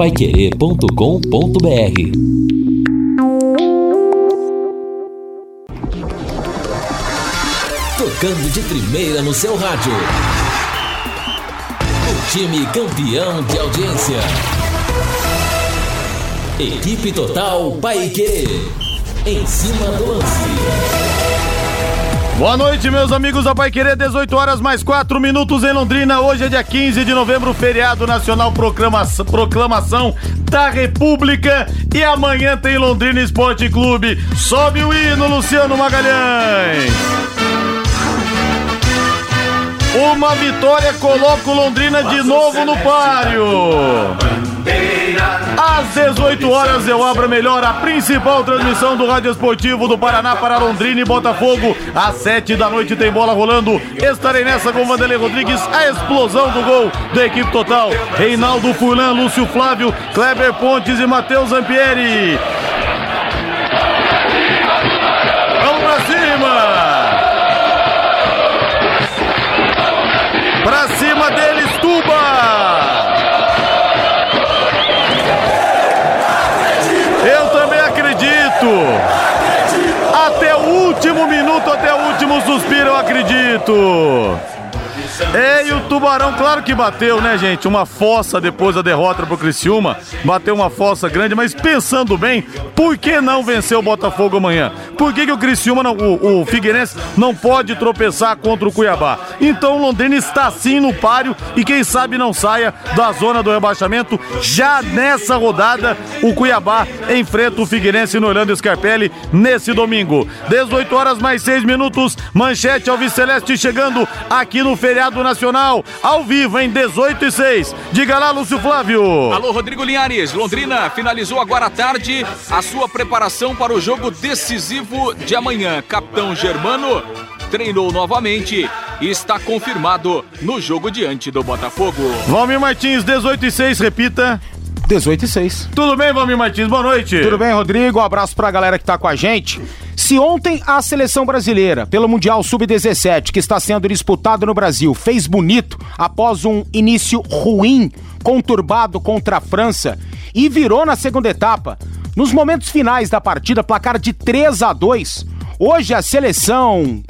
paiquerê.com.br Tocando de primeira no seu rádio. O time campeão de audiência. Equipe Total Paique. Em cima do lance. Boa noite, meus amigos da Pai Querer, 18 horas mais 4 minutos em Londrina. Hoje é dia 15 de novembro, feriado nacional, proclamação, proclamação da República. E amanhã tem Londrina Esporte Clube. Sobe o hino, Luciano Magalhães. Uma vitória coloca o Londrina de novo no páreo. Às 18 horas eu abro melhor a principal transmissão do Rádio Esportivo do Paraná para Londrina e Botafogo. Às 7 da noite tem bola rolando. Estarei nessa com Vanderlei Rodrigues, a explosão do gol da equipe total. Reinaldo Furlan, Lúcio Flávio, Kleber Pontes e Matheus Zampieri. Vamos pra cima! Pra cima deles, Tuba! Suspiro, eu acredito! É, e o Tubarão, claro que bateu, né, gente? Uma fossa depois da derrota pro Criciúma. Bateu uma fossa grande, mas pensando bem, por que não vencer o Botafogo amanhã? Por que, que o Criciúma, não, o, o Figueirense, não pode tropeçar contra o Cuiabá? Então o Londrina está sim no páreo e quem sabe não saia da zona do rebaixamento. Já nessa rodada, o Cuiabá enfrenta o Figueirense no Orlando Scarpelli nesse domingo. 18 horas mais 6 minutos, manchete Alves Celeste chegando aqui no feriado nacional, ao vivo em 18 e 6. Diga lá, Lúcio Flávio. Alô, Rodrigo Linhares. Londrina finalizou agora à tarde a sua preparação para o jogo decisivo de amanhã. Capitão Germano treinou novamente e está confirmado no jogo diante do Botafogo. Valmir Martins, 18 e 6, repita. 18 e 6. Tudo bem, Valmir Martins? Boa noite. Tudo bem, Rodrigo? Um abraço pra galera que tá com a gente. Se ontem a seleção brasileira, pelo Mundial Sub-17, que está sendo disputado no Brasil, fez bonito após um início ruim, conturbado contra a França e virou na segunda etapa, nos momentos finais da partida, placar de 3 a 2, hoje a seleção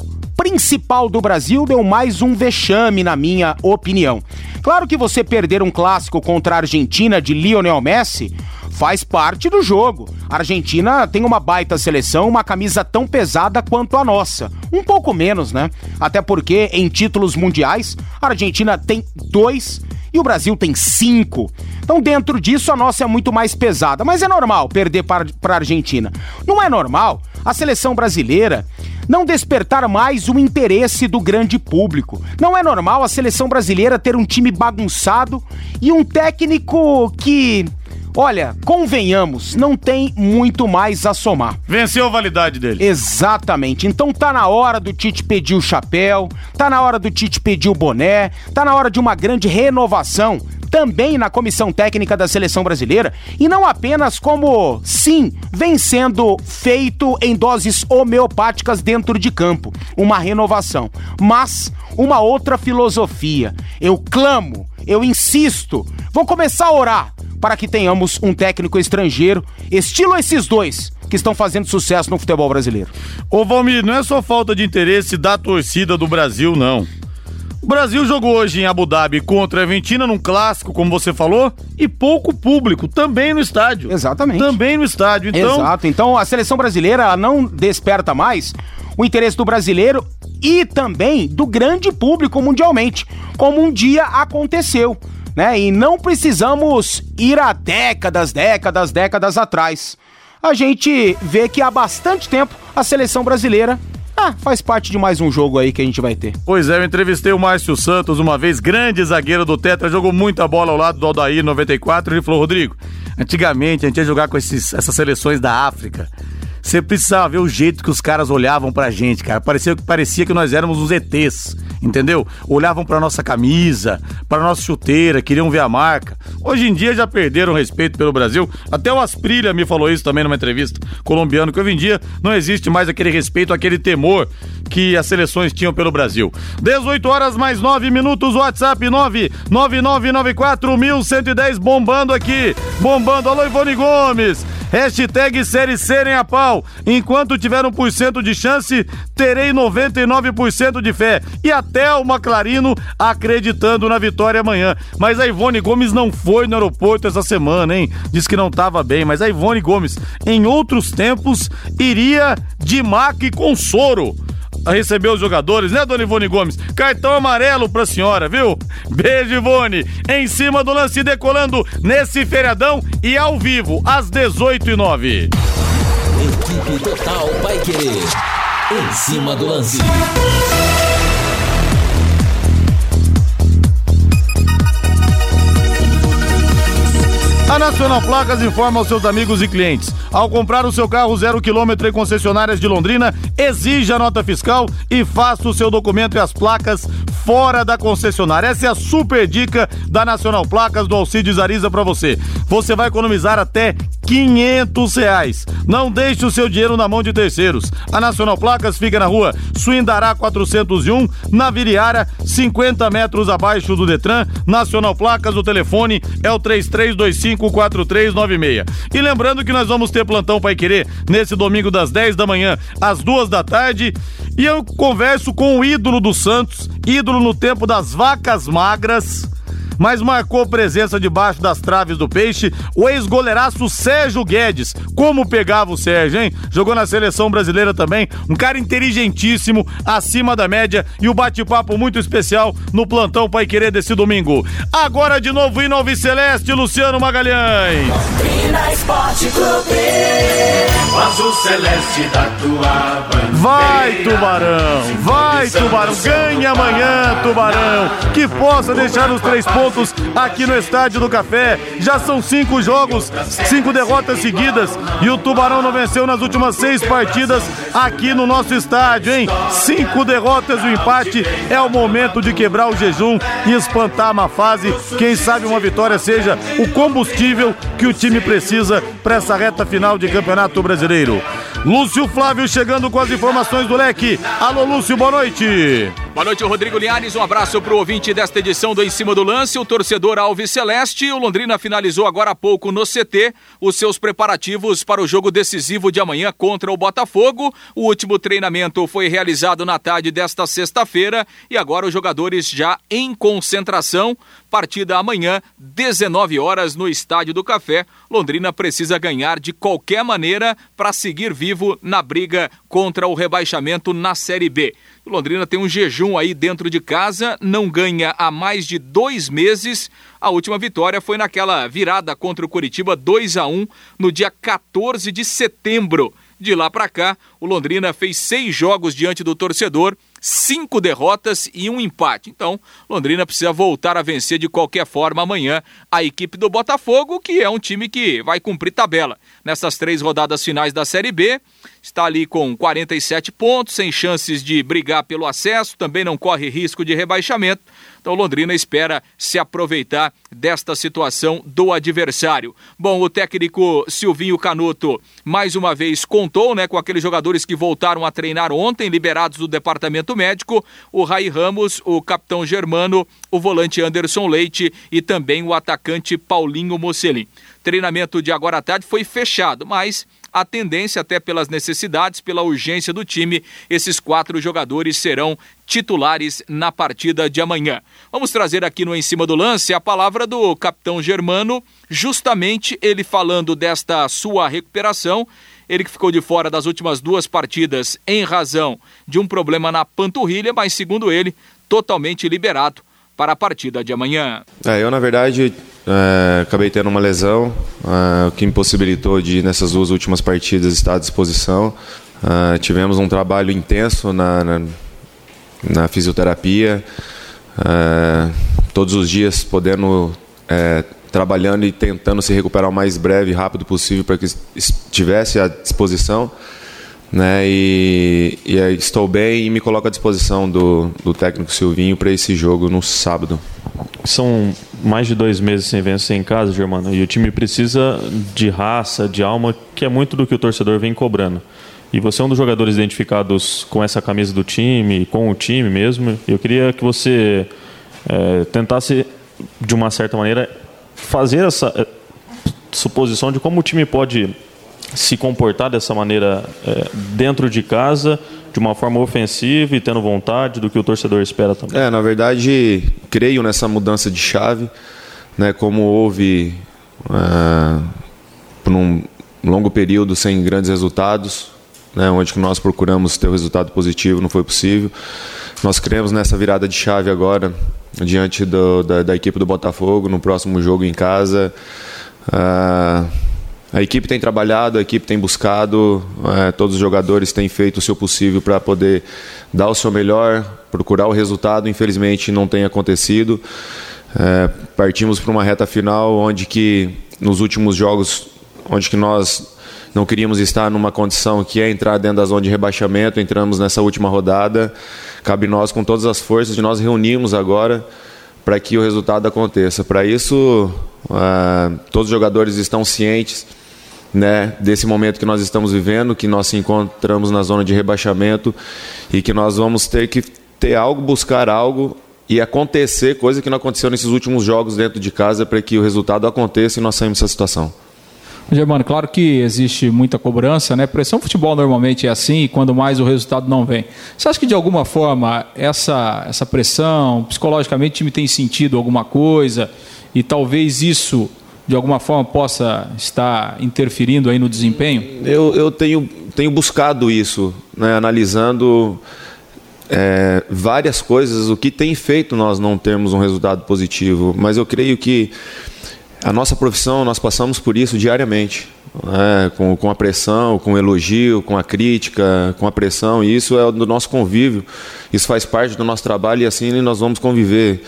principal do Brasil deu mais um vexame, na minha opinião. Claro que você perder um clássico contra a Argentina de Lionel Messi faz parte do jogo. A Argentina tem uma baita seleção, uma camisa tão pesada quanto a nossa. Um pouco menos, né? Até porque em títulos mundiais, a Argentina tem dois e o Brasil tem cinco. Então, dentro disso, a nossa é muito mais pesada. Mas é normal perder para a Argentina. Não é normal a seleção brasileira não despertar mais o interesse do grande público. Não é normal a seleção brasileira ter um time bagunçado e um técnico que Olha, convenhamos, não tem muito mais a somar. Venceu a validade dele. Exatamente. Então tá na hora do Tite pedir o chapéu, tá na hora do Tite pedir o boné, tá na hora de uma grande renovação também na comissão técnica da seleção brasileira e não apenas como, sim, vem sendo feito em doses homeopáticas dentro de campo, uma renovação, mas uma outra filosofia. Eu clamo, eu insisto, vou começar a orar para que tenhamos um técnico estrangeiro, estilo esses dois que estão fazendo sucesso no futebol brasileiro. Ô Valmir, não é só falta de interesse da torcida do Brasil, não. O Brasil jogou hoje em Abu Dhabi contra a Argentina num clássico, como você falou, e pouco público também no estádio. Exatamente. Também no estádio. Então, Exato. Então a seleção brasileira não desperta mais o interesse do brasileiro e também do grande público mundialmente, como um dia aconteceu. Né? E não precisamos ir a décadas, décadas, décadas atrás. A gente vê que há bastante tempo a seleção brasileira ah, faz parte de mais um jogo aí que a gente vai ter. Pois é, eu entrevistei o Márcio Santos uma vez, grande zagueiro do Tetra, jogou muita bola ao lado do Aldair 94. Ele falou: Rodrigo, antigamente a gente ia jogar com esses, essas seleções da África. Você precisava ver o jeito que os caras olhavam pra gente, cara. Parecia, parecia que nós éramos os ETs, entendeu? Olhavam pra nossa camisa, pra nossa chuteira, queriam ver a marca. Hoje em dia já perderam respeito pelo Brasil. Até o Asprilha me falou isso também numa entrevista colombiano, que hoje em dia não existe mais aquele respeito, aquele temor que as seleções tinham pelo Brasil. 18 horas mais 9 minutos, WhatsApp 999941110 bombando aqui, bombando. Alô, Ivone Gomes. Hashtag Série C em a pau. Enquanto tiver 1% de chance, terei 99% de fé. E até o Maclarino acreditando na vitória amanhã. Mas a Ivone Gomes não foi no aeroporto essa semana, hein? Diz que não estava bem. Mas a Ivone Gomes, em outros tempos, iria de mac com soro a receber os jogadores, né, dona Ivone Gomes? Cartão amarelo pra senhora, viu? Beijo, Ivone. Em cima do lance decolando nesse feriadão e ao vivo, às 18 e 09 Equipe Total vai querer. Em cima do lance. A Nacional Placas informa aos seus amigos e clientes. Ao comprar o seu carro zero quilômetro em concessionárias de Londrina, exija a nota fiscal e faça o seu documento e as placas fora da concessionária. Essa é a super dica da Nacional Placas do Alcides Ariza para você. Você vai economizar até 500 reais. Não deixe o seu dinheiro na mão de terceiros. A Nacional Placas fica na rua Suindará 401, na Viriara, 50 metros abaixo do Detran. Nacional Placas, o telefone é o 33254396. E lembrando que nós vamos ter plantão Pai Querer nesse domingo das 10 da manhã às 2 da tarde. E eu converso com o ídolo do Santos, ídolo no tempo das vacas magras mas marcou presença debaixo das traves do peixe, o ex-goleiraço Sérgio Guedes. Como pegava o Sérgio, hein? Jogou na seleção brasileira também, um cara inteligentíssimo, acima da média e o bate-papo muito especial no plantão Pai Querer desse domingo. Agora de novo em Nova Celeste, Luciano Magalhães. Esporte Clube, azul celeste da tua bandeira. Vai, Tubarão, vai, Tubarão, ganha amanhã, Tubarão, que possa deixar os três pontos pontos aqui no Estádio do Café. Já são cinco jogos, cinco derrotas seguidas e o Tubarão não venceu nas últimas seis partidas aqui no nosso estádio, hein? Cinco derrotas e um empate. É o momento de quebrar o jejum e espantar uma fase. Quem sabe uma vitória seja o combustível que o time precisa para essa reta final de Campeonato Brasileiro. Lúcio Flávio chegando com as informações do leque. Alô, Lúcio, boa noite. Boa noite, Rodrigo Linhares. Um abraço para o ouvinte desta edição do Em Cima do Lance, o torcedor Alves Celeste. O Londrina finalizou agora há pouco no CT os seus preparativos para o jogo decisivo de amanhã contra o Botafogo. O último treinamento foi realizado na tarde desta sexta-feira e agora os jogadores já em concentração. Partida amanhã, 19 horas, no Estádio do Café. Londrina precisa ganhar de qualquer maneira para seguir vivo na briga contra o rebaixamento na Série B. Londrina tem um jejum aí dentro de casa, não ganha há mais de dois meses. A última vitória foi naquela virada contra o Curitiba 2 a 1 no dia 14 de setembro. De lá para cá, o Londrina fez seis jogos diante do torcedor cinco derrotas e um empate. Então, Londrina precisa voltar a vencer de qualquer forma amanhã a equipe do Botafogo, que é um time que vai cumprir tabela nessas três rodadas finais da Série B. Está ali com 47 pontos, sem chances de brigar pelo acesso, também não corre risco de rebaixamento. Então Londrina espera se aproveitar desta situação do adversário. Bom, o técnico Silvinho Canuto mais uma vez contou, né, com aqueles jogadores que voltaram a treinar ontem, liberados do departamento médico, o Rai Ramos, o capitão Germano, o volante Anderson Leite e também o atacante Paulinho Mocelin. Treinamento de agora à tarde foi fechado, mas a tendência, até pelas necessidades, pela urgência do time, esses quatro jogadores serão titulares na partida de amanhã. Vamos trazer aqui no Em Cima do Lance a palavra do capitão Germano, justamente ele falando desta sua recuperação. Ele que ficou de fora das últimas duas partidas em razão de um problema na panturrilha, mas segundo ele, totalmente liberado para a partida de amanhã. É, eu, na verdade, é, acabei tendo uma lesão é, que impossibilitou de, nessas duas últimas partidas, estar à disposição. É, tivemos um trabalho intenso na, na, na fisioterapia, é, todos os dias podendo, é, trabalhando e tentando se recuperar o mais breve e rápido possível para que estivesse à disposição. Né? E, e estou bem e me coloco à disposição do, do técnico Silvinho para esse jogo no sábado. São mais de dois meses sem vencer em casa, Germano, e o time precisa de raça, de alma, que é muito do que o torcedor vem cobrando. E você é um dos jogadores identificados com essa camisa do time, com o time mesmo. Eu queria que você é, tentasse, de uma certa maneira, fazer essa é, suposição de como o time pode se comportar dessa maneira é, dentro de casa, de uma forma ofensiva e tendo vontade do que o torcedor espera também? É, na verdade, creio nessa mudança de chave, né, como houve é, por um longo período sem grandes resultados, né, onde nós procuramos ter um resultado positivo, não foi possível. Nós cremos nessa virada de chave agora, diante do, da, da, equipe do Botafogo, no próximo jogo em casa. Uh, a equipe tem trabalhado, a equipe tem buscado, é, todos os jogadores têm feito o seu possível para poder dar o seu melhor, procurar o resultado. Infelizmente não tem acontecido. É, partimos para uma reta final onde que nos últimos jogos, onde que nós não queríamos estar numa condição que é entrar dentro da zona de rebaixamento, entramos nessa última rodada. Cabe nós com todas as forças de nós reunirmos agora para que o resultado aconteça. Para isso, uh, todos os jogadores estão cientes né, desse momento que nós estamos vivendo, que nós se encontramos na zona de rebaixamento e que nós vamos ter que ter algo, buscar algo e acontecer, coisa que não aconteceu nesses últimos jogos dentro de casa, para que o resultado aconteça e nós saímos dessa situação. Germano, claro que existe muita cobrança, né? Pressão futebol normalmente é assim, quando mais o resultado não vem. Você acha que de alguma forma essa, essa pressão, psicologicamente o time tem sentido alguma coisa e talvez isso de alguma forma possa estar interferindo aí no desempenho? Eu, eu tenho, tenho buscado isso, né? analisando é, várias coisas, o que tem feito nós não termos um resultado positivo, mas eu creio que a nossa profissão, nós passamos por isso diariamente. Né? Com, com a pressão, com o elogio, com a crítica, com a pressão, e isso é do nosso convívio, isso faz parte do nosso trabalho e assim nós vamos conviver.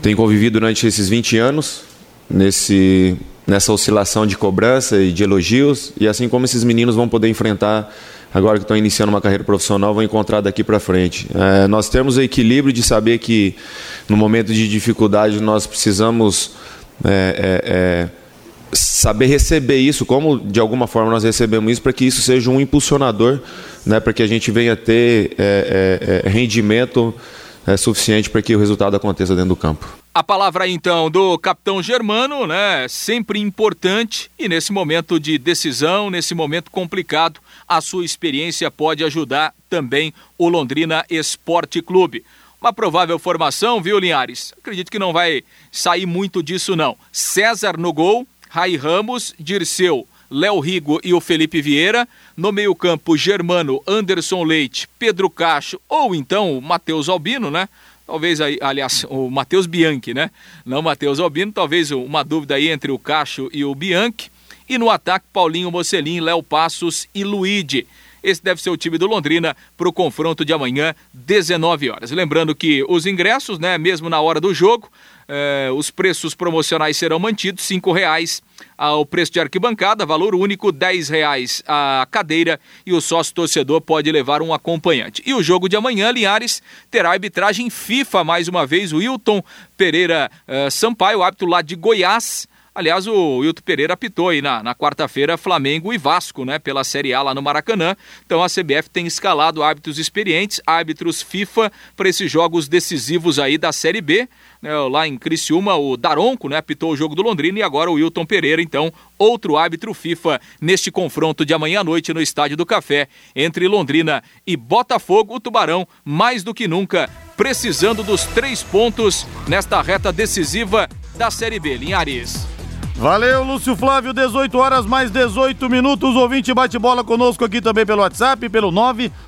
Tenho convivido durante esses 20 anos, nesse, nessa oscilação de cobrança e de elogios, e assim como esses meninos vão poder enfrentar agora que estão iniciando uma carreira profissional, vão encontrar daqui para frente. É, nós temos o equilíbrio de saber que no momento de dificuldade nós precisamos é, é, é, saber receber isso, como de alguma forma nós recebemos isso, para que isso seja um impulsionador, né, para que a gente venha ter é, é, rendimento suficiente para que o resultado aconteça dentro do campo. A palavra então do capitão Germano, né? Sempre importante e nesse momento de decisão, nesse momento complicado, a sua experiência pode ajudar também o Londrina Esporte Clube. Uma provável formação, viu, Linhares? Acredito que não vai sair muito disso, não. César no gol, Rai Ramos, Dirceu, Léo Rigo e o Felipe Vieira. No meio-campo, Germano, Anderson Leite, Pedro Cacho ou então o Matheus Albino, né? Talvez aí, aliás, o Matheus Bianchi, né? Não Matheus Albino, talvez uma dúvida aí entre o Cacho e o Bianchi. E no ataque, Paulinho Mocelin, Léo Passos e Luíde. Esse deve ser o time do Londrina para o confronto de amanhã, 19 horas. Lembrando que os ingressos, né, mesmo na hora do jogo, eh, os preços promocionais serão mantidos, cinco reais ao preço de arquibancada, valor único, dez reais a cadeira e o sócio torcedor pode levar um acompanhante. E o jogo de amanhã, Linhares, terá arbitragem FIFA mais uma vez, o Wilton Pereira eh, Sampaio, árbitro lá de Goiás, Aliás, o Wilton Pereira apitou aí na, na quarta-feira Flamengo e Vasco, né, pela Série A lá no Maracanã. Então a CBF tem escalado árbitros experientes, árbitros FIFA para esses jogos decisivos aí da Série B. Né, lá em Criciúma, o Daronco, né, apitou o jogo do Londrina e agora o Wilton Pereira, então, outro árbitro FIFA neste confronto de amanhã à noite no Estádio do Café entre Londrina e Botafogo. O Tubarão, mais do que nunca, precisando dos três pontos nesta reta decisiva da Série B. Linhares. Valeu, Lúcio Flávio, 18 horas mais 18 minutos. Ouvinte bate bola conosco aqui também pelo WhatsApp, pelo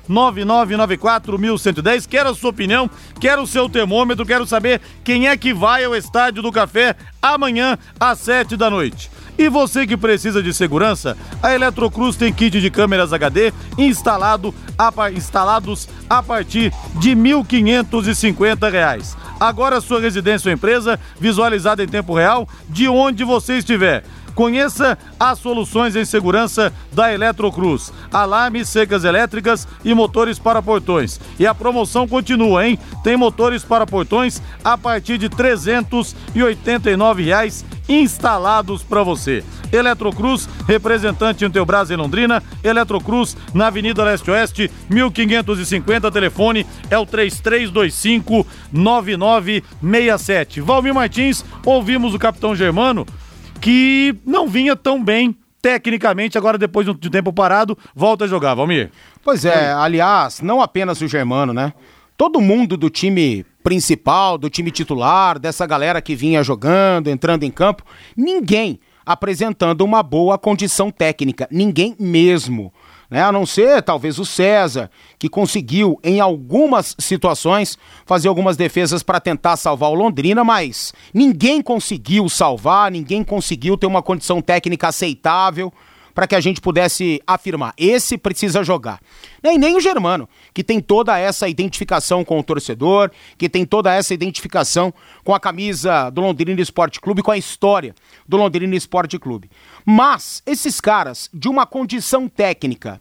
999941110. Quero a sua opinião, quero o seu termômetro, quero saber quem é que vai ao Estádio do Café amanhã às 7 da noite. E você que precisa de segurança, a Eletrocruz tem kit de câmeras HD instalado a, instalados a partir de R$ 1.550. Agora sua residência ou empresa visualizada em tempo real de onde você estiver Conheça as soluções em segurança da Eletrocruz. Alarmes, secas elétricas e motores para portões. E a promoção continua, hein? Tem motores para portões a partir de 389 reais instalados para você. Eletrocruz, representante em Teobras em Londrina, Eletrocruz na Avenida Leste Oeste, 1550, telefone é o 3325 9967. Valmir Martins, ouvimos o capitão Germano que não vinha tão bem tecnicamente, agora depois de um tempo parado, volta a jogar, Valmir. Pois é, aliás, não apenas o Germano, né? Todo mundo do time principal, do time titular, dessa galera que vinha jogando, entrando em campo, ninguém apresentando uma boa condição técnica, ninguém mesmo né? A não ser talvez o César, que conseguiu em algumas situações fazer algumas defesas para tentar salvar o Londrina, mas ninguém conseguiu salvar, ninguém conseguiu ter uma condição técnica aceitável para que a gente pudesse afirmar, esse precisa jogar. Nem, nem o Germano, que tem toda essa identificação com o torcedor, que tem toda essa identificação com a camisa do Londrina Esporte Clube, com a história do Londrina Esporte Clube. Mas esses caras, de uma condição técnica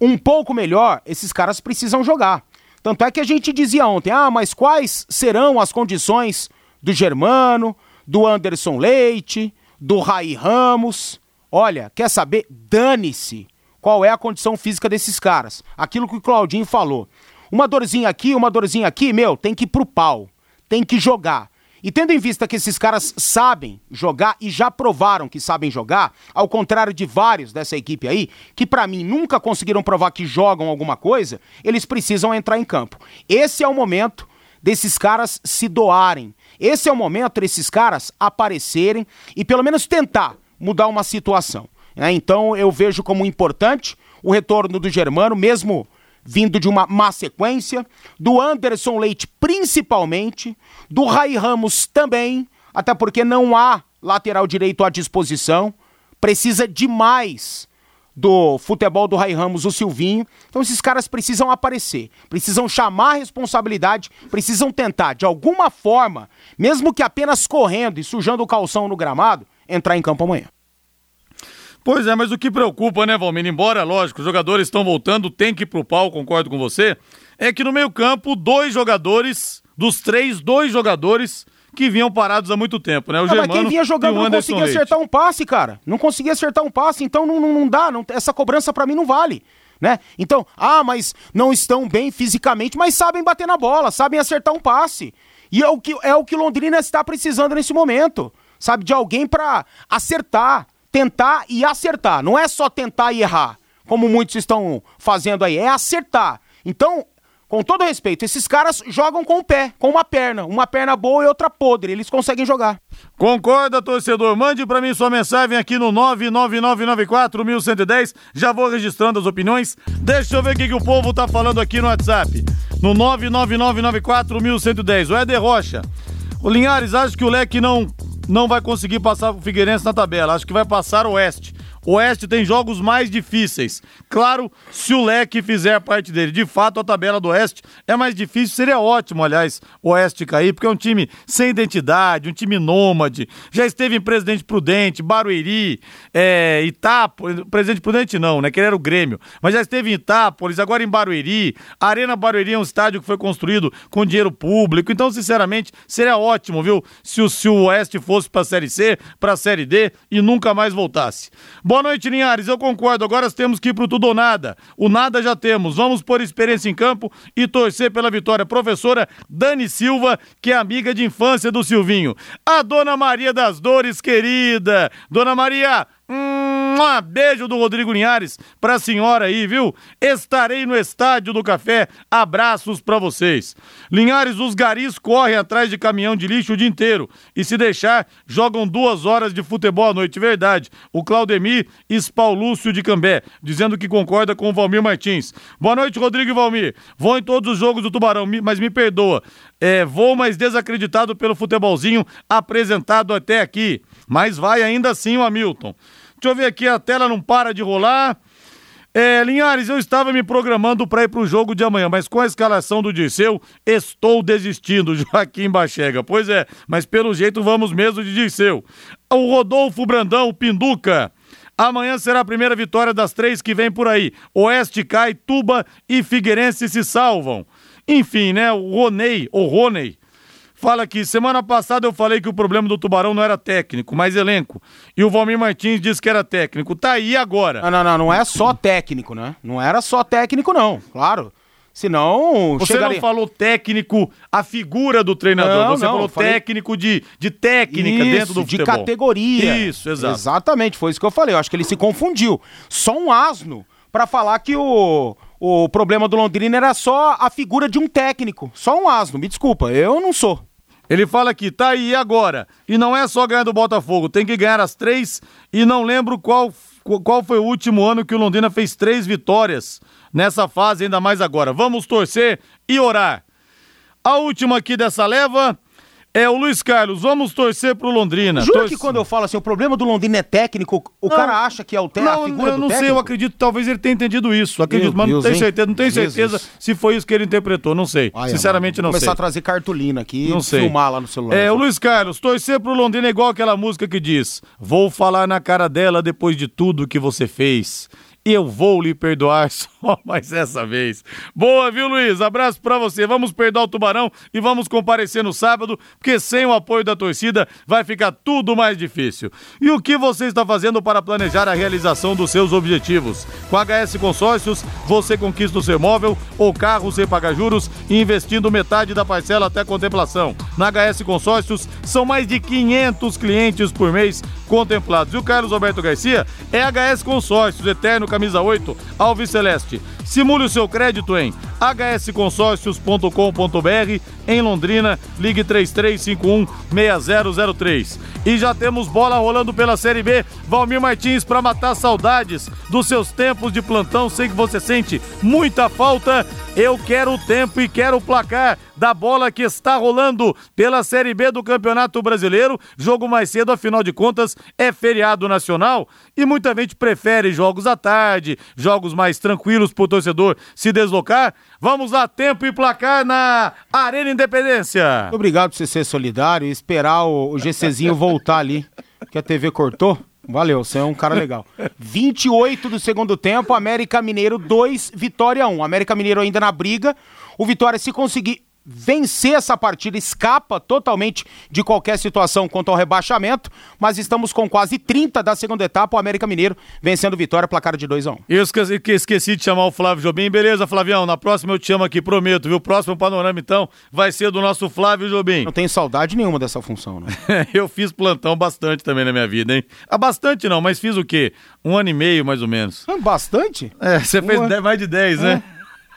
um pouco melhor, esses caras precisam jogar. Tanto é que a gente dizia ontem, ah, mas quais serão as condições do Germano, do Anderson Leite, do Rai Ramos? Olha, quer saber? Dane-se qual é a condição física desses caras. Aquilo que o Claudinho falou. Uma dorzinha aqui, uma dorzinha aqui, meu, tem que ir pro pau. Tem que jogar. E tendo em vista que esses caras sabem jogar e já provaram que sabem jogar, ao contrário de vários dessa equipe aí, que para mim nunca conseguiram provar que jogam alguma coisa, eles precisam entrar em campo. Esse é o momento desses caras se doarem. Esse é o momento desses caras aparecerem e pelo menos tentar mudar uma situação. É, então eu vejo como importante o retorno do Germano, mesmo vindo de uma má sequência, do Anderson Leite principalmente, do Rai Ramos também, até porque não há lateral direito à disposição, precisa demais do futebol do Rai Ramos, o Silvinho. Então esses caras precisam aparecer, precisam chamar a responsabilidade, precisam tentar de alguma forma, mesmo que apenas correndo e sujando o calção no gramado, entrar em campo amanhã. Pois é, mas o que preocupa, né, Valmir? Embora, lógico, os jogadores estão voltando, tem que ir pro pau, concordo com você. É que no meio-campo, dois jogadores, dos três, dois jogadores que vinham parados há muito tempo, né? O Germano mas quem vinha jogando não conseguia Leite. acertar um passe, cara. Não conseguia acertar um passe, então não, não, não dá. Não, essa cobrança para mim não vale. Né? Então, ah, mas não estão bem fisicamente, mas sabem bater na bola, sabem acertar um passe. E é o que, é o que Londrina está precisando nesse momento. Sabe, de alguém para acertar tentar e acertar. Não é só tentar e errar, como muitos estão fazendo aí, é acertar. Então, com todo respeito, esses caras jogam com o pé, com uma perna, uma perna boa e outra podre, eles conseguem jogar. Concorda, torcedor? Mande para mim sua mensagem aqui no 99994110. Já vou registrando as opiniões. Deixa eu ver o que, que o povo tá falando aqui no WhatsApp. No 99994110. O Éder Rocha. O Linhares, acho que o Leque não não vai conseguir passar o Figueirense na tabela. Acho que vai passar o Oeste. Oeste tem jogos mais difíceis. Claro, se o Leque fizer parte dele. De fato, a tabela do Oeste é mais difícil. Seria ótimo, aliás, o Oeste cair, porque é um time sem identidade, um time nômade. Já esteve em Presidente Prudente, Barueri, é, Itápolis. Presidente Prudente não, né? Que ele era o Grêmio. Mas já esteve em Itápolis, agora em Barueri. A Arena Barueri é um estádio que foi construído com dinheiro público. Então, sinceramente, seria ótimo, viu? Se o, se o Oeste fosse para a Série C, para a Série D e nunca mais voltasse. Bom, Boa noite, Linhares. Eu concordo. Agora temos que ir pro tudo ou nada. O nada já temos. Vamos por experiência em campo e torcer pela vitória. Professora Dani Silva, que é amiga de infância do Silvinho. A Dona Maria das Dores, querida. Dona Maria, um beijo do Rodrigo Linhares pra senhora aí, viu? Estarei no Estádio do Café. Abraços pra vocês. Linhares, os garis correm atrás de caminhão de lixo o dia inteiro. E se deixar, jogam duas horas de futebol à noite. Verdade. O Claudemir Spaulúcio de Cambé, dizendo que concorda com o Valmir Martins. Boa noite, Rodrigo e Valmir. Vou em todos os jogos do Tubarão, mas me perdoa. É, vou, mas desacreditado pelo futebolzinho apresentado até aqui. Mas vai ainda assim o Hamilton. Deixa eu ver aqui, a tela não para de rolar. É, Linhares, eu estava me programando para ir para o jogo de amanhã, mas com a escalação do Dirceu, estou desistindo, Joaquim Bachega. Pois é, mas pelo jeito vamos mesmo de Dirceu. O Rodolfo Brandão, Pinduca. Amanhã será a primeira vitória das três que vem por aí. Oeste cai, Tuba e Figueirense se salvam. Enfim, né? O Ronei, o Ronei, fala aqui, semana passada eu falei que o problema do Tubarão não era técnico, mas elenco. E o Valmir Martins disse que era técnico. Tá aí agora. Não, não, não, não é só técnico, né? Não era só técnico, não, claro. Senão. Você chegaria... não falou técnico, a figura do treinador. Não, você não, falou falei- técnico de, de técnica Isso, dentro do de futebol. categoria. Isso, exato. Exatamente, foi isso que eu falei. Eu acho que ele se confundiu. Só um asno pra falar que o, o problema do Londrina era só a figura de um técnico. Só um asno, me desculpa, eu não sou. Ele fala aqui, tá aí agora. E não é só ganhar do Botafogo, tem que ganhar as três. E não lembro qual, qual foi o último ano que o Londrina fez três vitórias nessa fase, ainda mais agora. Vamos torcer e orar. A última aqui dessa leva é o Luiz Carlos. Vamos torcer pro Londrina. Jura Torce- que quando eu falo assim, o problema do Londrina é técnico, o Não. cara acha que é o a Não, figura eu não sei, técnico? eu acredito, talvez ele tenha entendido isso. Acredito, Meu mas não Deus, tenho hein? certeza, não tenho Jesus. certeza se foi isso que ele interpretou, não sei. Ai, Sinceramente, não vou sei. começar a trazer cartolina aqui Não e sei. filmar lá no celular. É, o Luiz Carlos, torcer pro Londrina é igual aquela música que diz: Vou falar na cara dela depois de tudo que você fez. Eu vou lhe perdoar só mais essa vez. Boa, viu, Luiz? Abraço pra você. Vamos perdoar o Tubarão e vamos comparecer no sábado, porque sem o apoio da torcida vai ficar tudo mais difícil. E o que você está fazendo para planejar a realização dos seus objetivos? Com a HS Consórcios, você conquista o seu imóvel ou carro sem pagar juros investindo metade da parcela até contemplação. Na HS Consórcios, são mais de 500 clientes por mês contemplados. E o Carlos Alberto Garcia é HS Consórcios, eterno camisa 8, Alves Celeste. Simule o seu crédito em hsconsórcios.com.br em Londrina, ligue 3351-6003. E já temos bola rolando pela Série B. Valmir Martins para matar saudades dos seus tempos de plantão. Sei que você sente muita falta. Eu quero o tempo e quero o placar da bola que está rolando pela Série B do Campeonato Brasileiro. Jogo mais cedo, afinal de contas, é feriado nacional e muita gente prefere jogos à tarde, jogos mais tranquilos para o torcedor se deslocar. Vamos lá, tempo e placar na Arena Independência. Muito obrigado por você ser solidário e esperar o, o GCzinho voltar ali, que a TV cortou. Valeu, você é um cara legal. 28 do segundo tempo, América Mineiro 2, Vitória 1. América Mineiro ainda na briga. O Vitória, se conseguir vencer essa partida, escapa totalmente de qualquer situação quanto ao rebaixamento, mas estamos com quase 30 da segunda etapa, o América Mineiro vencendo Vitória, placar de 2 a 1 Eu esqueci, que esqueci de chamar o Flávio Jobim. Beleza, Flavião? Na próxima eu te chamo aqui, prometo, viu? O próximo panorama, então, vai ser do nosso Flávio Jobim. Não tenho saudade nenhuma dessa função, né? eu fiz plantão bastante também na minha vida, hein? Ah, bastante não, mas fiz o quê? Um ano e meio, mais ou menos. Bastante? É, você fez Uma- dez- mais de 10, né?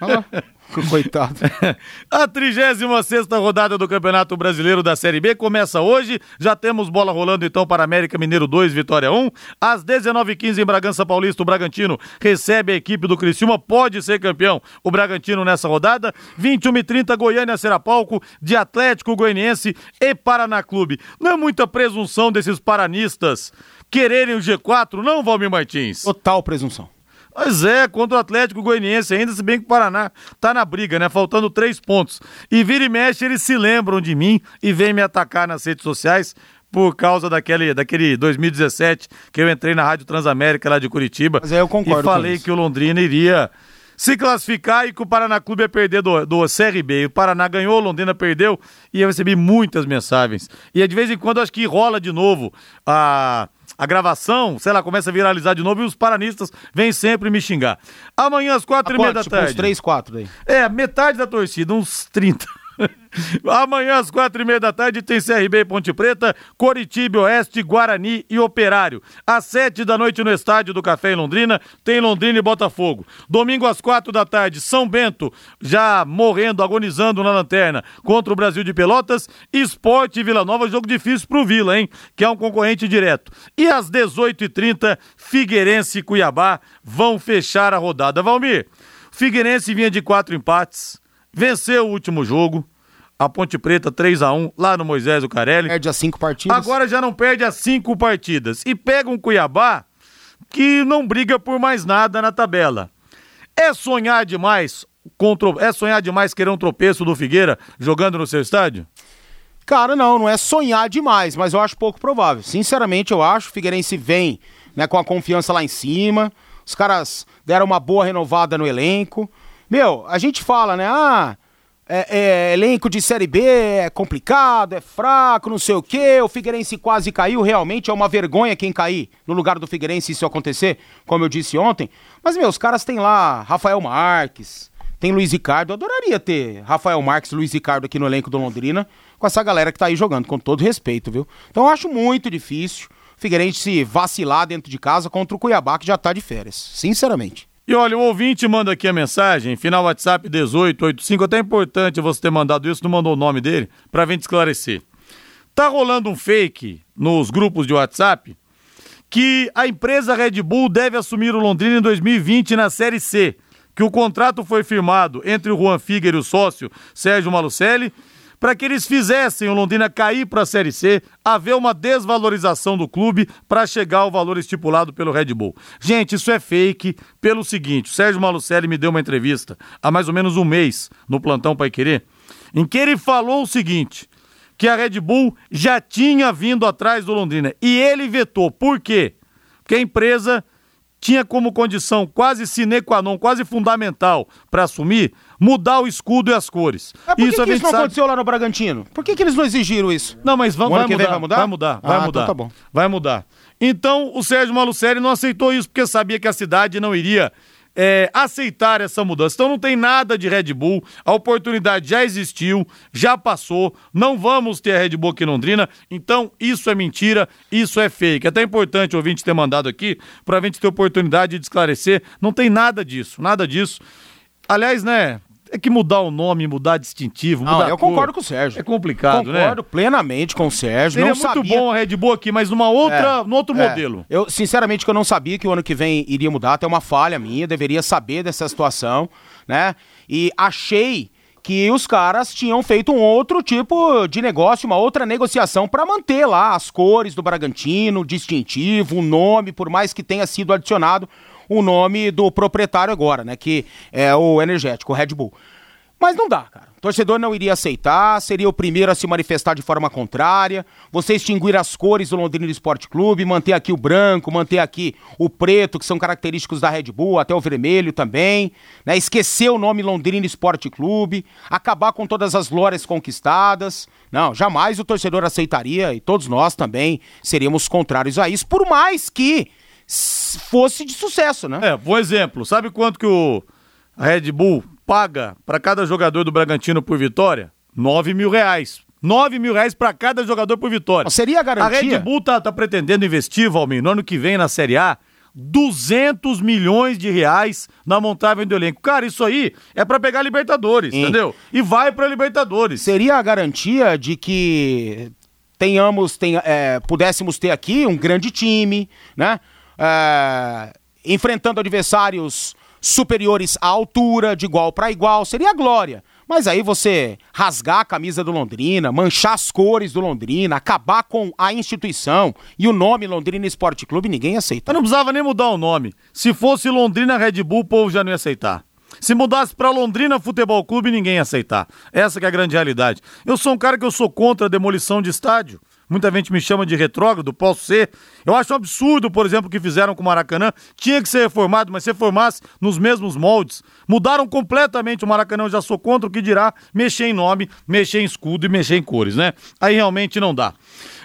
Olha lá. Coitado. A 36 rodada do Campeonato Brasileiro da Série B começa hoje. Já temos bola rolando então para América Mineiro 2, Vitória 1. Às 19h15 em Bragança Paulista, o Bragantino recebe a equipe do Criciúma. Pode ser campeão o Bragantino nessa rodada. 21h30, Goiânia será palco de Atlético Goianiense e Paraná Clube. Não é muita presunção desses paranistas quererem o G4, não, Valmir Martins? Total presunção. Pois é, contra o Atlético Goianiense, ainda se bem que o Paraná tá na briga, né? Faltando três pontos. E vira e mexe, eles se lembram de mim e vêm me atacar nas redes sociais por causa daquele, daquele 2017 que eu entrei na Rádio Transamérica lá de Curitiba. Mas aí eu concordo E falei que o Londrina iria se classificar e que o Paraná Clube ia perder do, do CRB. O Paraná ganhou, o Londrina perdeu e eu recebi muitas mensagens. E de vez em quando acho que rola de novo a, a gravação, sei lá, começa a viralizar de novo e os paranistas vêm sempre me xingar. Amanhã às quatro e meia da tipo uns tarde. 3, 4 daí. É, metade da torcida, uns 30. Amanhã às quatro e meia da tarde tem CRB e Ponte Preta, Coritiba Oeste, Guarani e Operário. Às sete da noite no Estádio do Café em Londrina, tem Londrina e Botafogo. Domingo às quatro da tarde, São Bento, já morrendo, agonizando na lanterna, contra o Brasil de Pelotas. Esporte e Vila Nova, jogo difícil pro Vila, hein? Que é um concorrente direto. E às 18h30, Figueirense e Cuiabá vão fechar a rodada. Valmir, Figueirense vinha de quatro empates, venceu o último jogo, a Ponte Preta 3 a 1 lá no Moisés o Carelli. Perde as 5 partidas. Agora já não perde as cinco partidas. E pega um Cuiabá que não briga por mais nada na tabela. É sonhar demais, contra, é sonhar demais querer um tropeço do Figueira jogando no seu estádio? Cara, não, não é sonhar demais, mas eu acho pouco provável. Sinceramente, eu acho. O Figueirense vem né, com a confiança lá em cima. Os caras deram uma boa renovada no elenco. Meu, a gente fala, né? Ah, é, é, elenco de Série B é complicado, é fraco, não sei o quê. O Figueirense quase caiu. Realmente é uma vergonha quem cair no lugar do Figueirense isso acontecer, como eu disse ontem. Mas, meu, os caras têm lá Rafael Marques, tem Luiz Ricardo. Eu adoraria ter Rafael Marques Luiz Ricardo aqui no elenco do Londrina com essa galera que tá aí jogando, com todo respeito, viu? Então eu acho muito difícil o Figueirense se vacilar dentro de casa contra o Cuiabá, que já tá de férias, sinceramente. E olha, o ouvinte manda aqui a mensagem, final WhatsApp 1885, até é importante você ter mandado isso, não mandou o nome dele, pra gente esclarecer. Tá rolando um fake nos grupos de WhatsApp que a empresa Red Bull deve assumir o Londrina em 2020 na Série C, que o contrato foi firmado entre o Juan Figueiredo e o sócio Sérgio Malucelli para que eles fizessem o Londrina cair para a Série C, haver uma desvalorização do clube para chegar ao valor estipulado pelo Red Bull. Gente, isso é fake pelo seguinte: o Sérgio Malucelli me deu uma entrevista há mais ou menos um mês no Plantão Pai Querer, em que ele falou o seguinte: que a Red Bull já tinha vindo atrás do Londrina e ele vetou. Por quê? Porque a empresa tinha como condição quase sine qua non, quase fundamental para assumir, mudar o escudo e as cores. Mas por isso que, que isso não sabe... aconteceu lá no Bragantino? Por que, que eles não exigiram isso? Não, mas vamos, vai, mudar, vai mudar? Vai mudar, vai ah, mudar. Então tá bom. Vai mudar. Então o Sérgio Malucelli não aceitou isso porque sabia que a cidade não iria é, aceitar essa mudança. Então não tem nada de Red Bull, a oportunidade já existiu, já passou, não vamos ter a Red Bull aqui em Londrina, então isso é mentira, isso é fake. É até importante o ouvinte ter mandado aqui para a gente ter oportunidade de esclarecer, não tem nada disso, nada disso. Aliás, né, é que mudar o nome, mudar distintivo, mudar Não, eu concordo com o Sérgio. É complicado, concordo né? Concordo plenamente com o Sérgio. Seria não muito sabia... bom a Red Bull aqui, mas numa outra, é, num outro é. modelo. Eu, sinceramente, que eu não sabia que o ano que vem iria mudar, até uma falha minha, deveria saber dessa situação, né? E achei que os caras tinham feito um outro tipo de negócio, uma outra negociação para manter lá as cores do Bragantino, distintivo, o nome, por mais que tenha sido adicionado o nome do proprietário agora, né? Que é o energético, o Red Bull. Mas não dá, cara. O torcedor não iria aceitar, seria o primeiro a se manifestar de forma contrária. Você extinguir as cores do Londrina Esporte Clube, manter aqui o branco, manter aqui o preto, que são característicos da Red Bull, até o vermelho também. Né? Esquecer o nome Londrina Esporte Clube, acabar com todas as glórias conquistadas. Não, jamais o torcedor aceitaria e todos nós também seríamos contrários a isso, por mais que fosse de sucesso, né? É, bom exemplo. Sabe quanto que o Red Bull paga para cada jogador do Bragantino por vitória? 9 mil reais. 9 mil reais para cada jogador por vitória. Seria a garantia? A Red Bull tá, tá pretendendo investir, Valmir, no ano que vem na Série A, 200 milhões de reais na montagem do elenco. Cara, isso aí é para pegar Libertadores, Sim. entendeu? E vai para Libertadores. Seria a garantia de que tenhamos, tenha, é, pudéssemos ter aqui um grande time, né? É, enfrentando adversários superiores à altura, de igual para igual, seria glória. Mas aí você rasgar a camisa do Londrina, manchar as cores do Londrina, acabar com a instituição e o nome Londrina Esporte Clube, ninguém aceita. Mas não precisava nem mudar o nome. Se fosse Londrina Red Bull, o povo já não ia aceitar. Se mudasse para Londrina Futebol Clube, ninguém ia aceitar. Essa é a grande realidade. Eu sou um cara que eu sou contra a demolição de estádio. Muita gente me chama de retrógrado, posso ser. Eu acho um absurdo, por exemplo, o que fizeram com o Maracanã. Tinha que ser reformado, mas se formasse nos mesmos moldes. Mudaram completamente o Maracanã, eu já sou contra o que dirá mexer em nome, mexer em escudo e mexer em cores, né? Aí realmente não dá.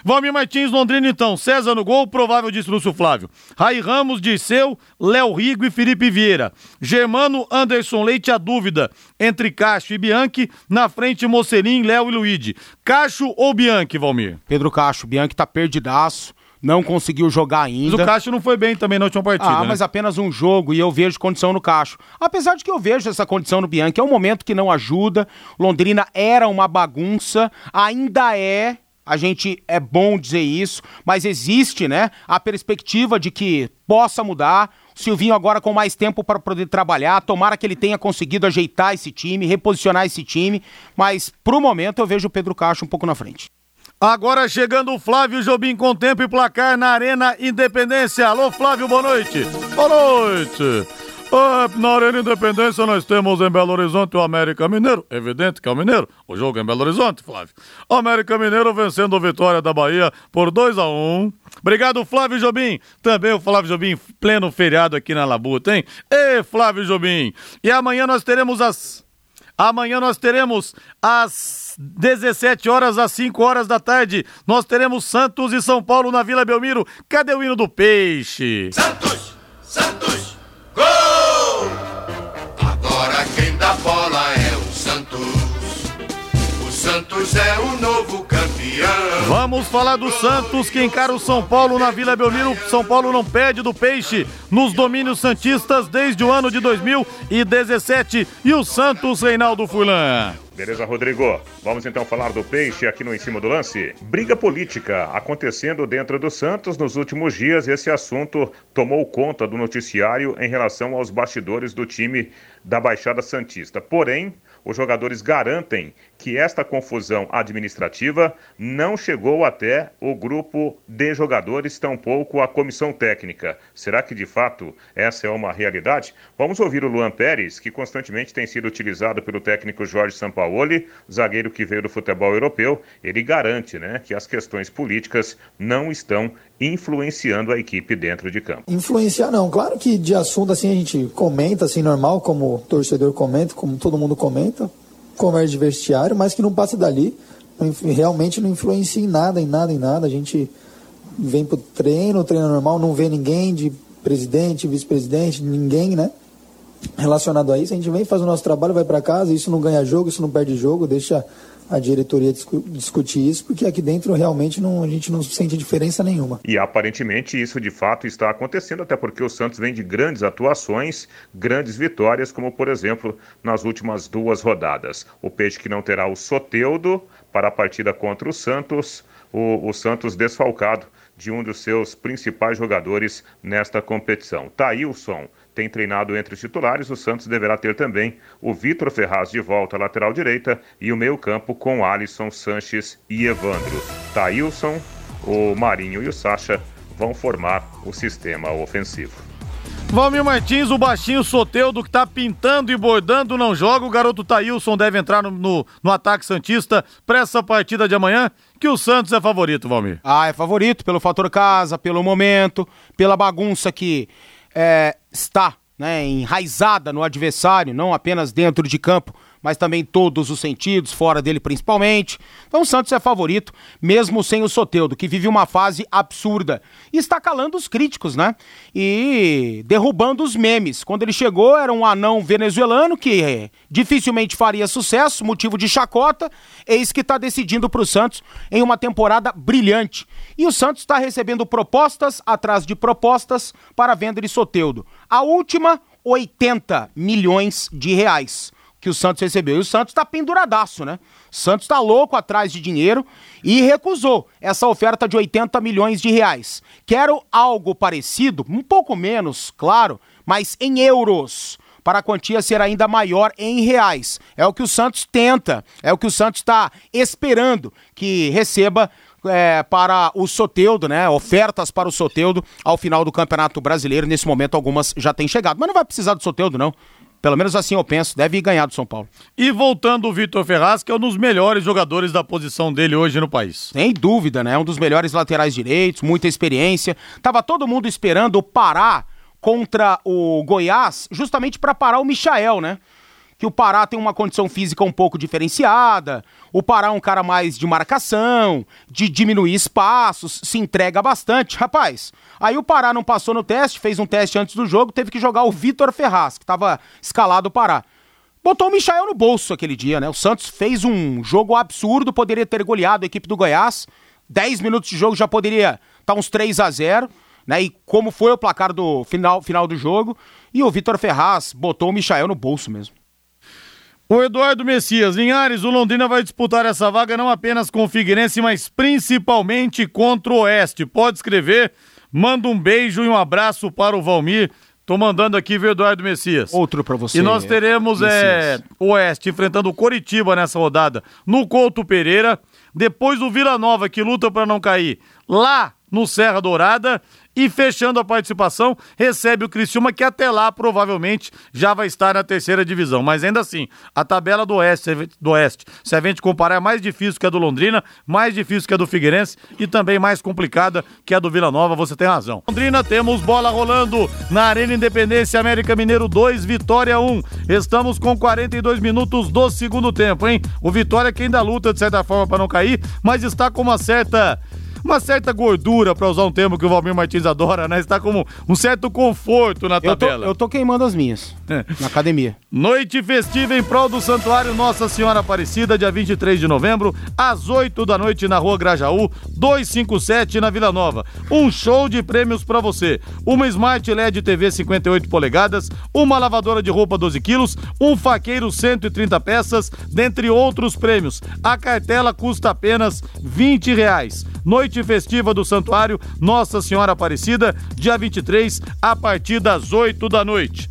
Valmir Martins, Londrina então. César no gol, provável disse Lúcio Flávio. Rai Ramos, Dirceu, Léo Rigo e Felipe Vieira. Germano, Anderson Leite, a dúvida entre Cacho e Bianchi. Na frente, Mocelim, Léo e Luíde. Cacho ou Bianchi, Valmir? Pedro Cacho. Bianchi tá perdidaço não conseguiu jogar ainda. Mas o Cacho não foi bem também na última partida. Ah, né? mas apenas um jogo e eu vejo condição no Cacho. Apesar de que eu vejo essa condição no Bianchi, é um momento que não ajuda. Londrina era uma bagunça, ainda é a gente é bom dizer isso, mas existe, né, a perspectiva de que possa mudar. O Silvinho agora com mais tempo para poder trabalhar, tomara que ele tenha conseguido ajeitar esse time, reposicionar esse time, mas pro momento eu vejo o Pedro Cacho um pouco na frente. Agora chegando o Flávio Jobim com tempo e placar na Arena Independência. Alô, Flávio, boa noite. Boa noite. Ah, na Arena Independência nós temos em Belo Horizonte o América Mineiro. Evidente que é o Mineiro. O jogo é em Belo Horizonte, Flávio. América Mineiro vencendo a vitória da Bahia por 2 a 1 um. Obrigado, Flávio Jobim. Também o Flávio Jobim, pleno feriado aqui na Labuta, hein? Ê, Flávio Jobim. E amanhã nós teremos as. Amanhã nós teremos às 17 horas às 5 horas da tarde. Nós teremos Santos e São Paulo na Vila Belmiro. Cadê o hino do peixe? Santos! Vamos falar do Santos que encara o São Paulo na Vila Belmiro. São Paulo não perde do peixe nos domínios santistas desde o ano de 2017 e o Santos Reinaldo Fulan. Beleza, Rodrigo? Vamos então falar do peixe aqui no Em Cima do Lance. Briga política acontecendo dentro do Santos nos últimos dias. Esse assunto tomou conta do noticiário em relação aos bastidores do time da Baixada Santista. Porém, os jogadores garantem que esta confusão administrativa não chegou até o grupo de jogadores, tampouco a comissão técnica. Será que de fato essa é uma realidade? Vamos ouvir o Luan Pérez, que constantemente tem sido utilizado pelo técnico Jorge Sampaoli, zagueiro que veio do futebol europeu. Ele garante né, que as questões políticas não estão influenciando a equipe dentro de campo. Influenciar não, claro que de assunto assim a gente comenta assim normal, como o torcedor comenta, como todo mundo comenta, conversa de vestiário, mas que não passa dali, realmente não influencia em nada, em nada, em nada. A gente vem pro treino, treino normal, não vê ninguém de presidente, vice-presidente, ninguém, né? Relacionado a isso, a gente vem, faz o nosso trabalho, vai para casa, isso não ganha jogo, isso não perde jogo, deixa a diretoria discu discutir isso, porque aqui dentro realmente não, a gente não sente diferença nenhuma. E aparentemente isso de fato está acontecendo, até porque o Santos vem de grandes atuações, grandes vitórias, como por exemplo nas últimas duas rodadas. O Peixe que não terá o Soteudo para a partida contra o Santos, o, o Santos desfalcado de um dos seus principais jogadores nesta competição. Taílson tem treinado entre os titulares, o Santos deverá ter também o Vitor Ferraz de volta à lateral direita e o meio-campo com Alisson, Sanches e Evandro. Taílson, o Marinho e o Sacha vão formar o sistema ofensivo. Valmir Martins, o baixinho Soteudo que tá pintando e bordando, não joga. O garoto Taílson deve entrar no, no, no ataque Santista para essa partida de amanhã, que o Santos é favorito, Valmir. Ah, é favorito pelo fator casa, pelo momento, pela bagunça que é, está né, enraizada no adversário, não apenas dentro de campo, mas também todos os sentidos, fora dele principalmente. Então o Santos é favorito, mesmo sem o Soteudo, que vive uma fase absurda. E está calando os críticos, né? E derrubando os memes. Quando ele chegou, era um anão venezuelano que dificilmente faria sucesso, motivo de chacota. Eis que está decidindo para o Santos em uma temporada brilhante. E o Santos está recebendo propostas atrás de propostas para venda de Soteudo. A última, 80 milhões de reais que o Santos recebeu. E o Santos está penduradaço, né? O Santos está louco atrás de dinheiro e recusou essa oferta de 80 milhões de reais. Quero algo parecido, um pouco menos, claro, mas em euros para a quantia ser ainda maior em reais. É o que o Santos tenta, é o que o Santos está esperando que receba é, para o Soteudo, né? Ofertas para o Soteudo ao final do Campeonato Brasileiro. Nesse momento, algumas já têm chegado. Mas não vai precisar do Soteudo, não. Pelo menos assim eu penso, deve ganhar do São Paulo. E voltando o Vitor Ferraz, que é um dos melhores jogadores da posição dele hoje no país. Sem dúvida, né? Um dos melhores laterais direitos, muita experiência. Tava todo mundo esperando o Pará contra o Goiás, justamente para parar o Michael, né? Que o Pará tem uma condição física um pouco diferenciada, o Pará é um cara mais de marcação, de diminuir espaços, se entrega bastante. Rapaz, aí o Pará não passou no teste, fez um teste antes do jogo, teve que jogar o Vitor Ferraz, que estava escalado o Pará. Botou o Michael no bolso aquele dia, né? O Santos fez um jogo absurdo, poderia ter goleado a equipe do Goiás. 10 minutos de jogo já poderia estar tá uns 3 a 0 né? E como foi o placar do final, final do jogo. E o Vitor Ferraz botou o Michael no bolso mesmo. O Eduardo Messias, Linhares, o Londrina vai disputar essa vaga não apenas com o Figueirense, mas principalmente contra o Oeste. Pode escrever, manda um beijo e um abraço para o Valmir. Tô mandando aqui, viu, Eduardo Messias? Outro para você. E nós teremos é, o Oeste enfrentando o Coritiba nessa rodada no Couto Pereira. depois o Vila Nova, que luta para não cair, lá no Serra Dourada. E fechando a participação, recebe o Criciúma, que até lá provavelmente já vai estar na terceira divisão. Mas ainda assim, a tabela do Oeste, do Oeste, se a gente comparar, é mais difícil que a do Londrina, mais difícil que a do Figueirense e também mais complicada que a do Vila Nova, você tem razão. Londrina, temos bola rolando na Arena Independência América Mineiro 2, Vitória 1. Estamos com 42 minutos do segundo tempo, hein? O Vitória que ainda luta de certa forma para não cair, mas está com uma certa uma certa gordura, para usar um termo que o Valmir Martins adora, né? Está como um certo conforto na Eu tô, tabela. eu tô queimando as minhas na academia. Noite festiva em prol do Santuário Nossa Senhora Aparecida, dia 23 de novembro, às 8 da noite na Rua Grajaú, 257 na Vila Nova. Um show de prêmios para você. Uma Smart LED TV 58 polegadas, uma lavadora de roupa 12 quilos, um faqueiro 130 peças, dentre outros prêmios. A cartela custa apenas 20 reais. Noite festiva do Santuário Nossa Senhora Aparecida, dia 23, a partir das 8 da noite.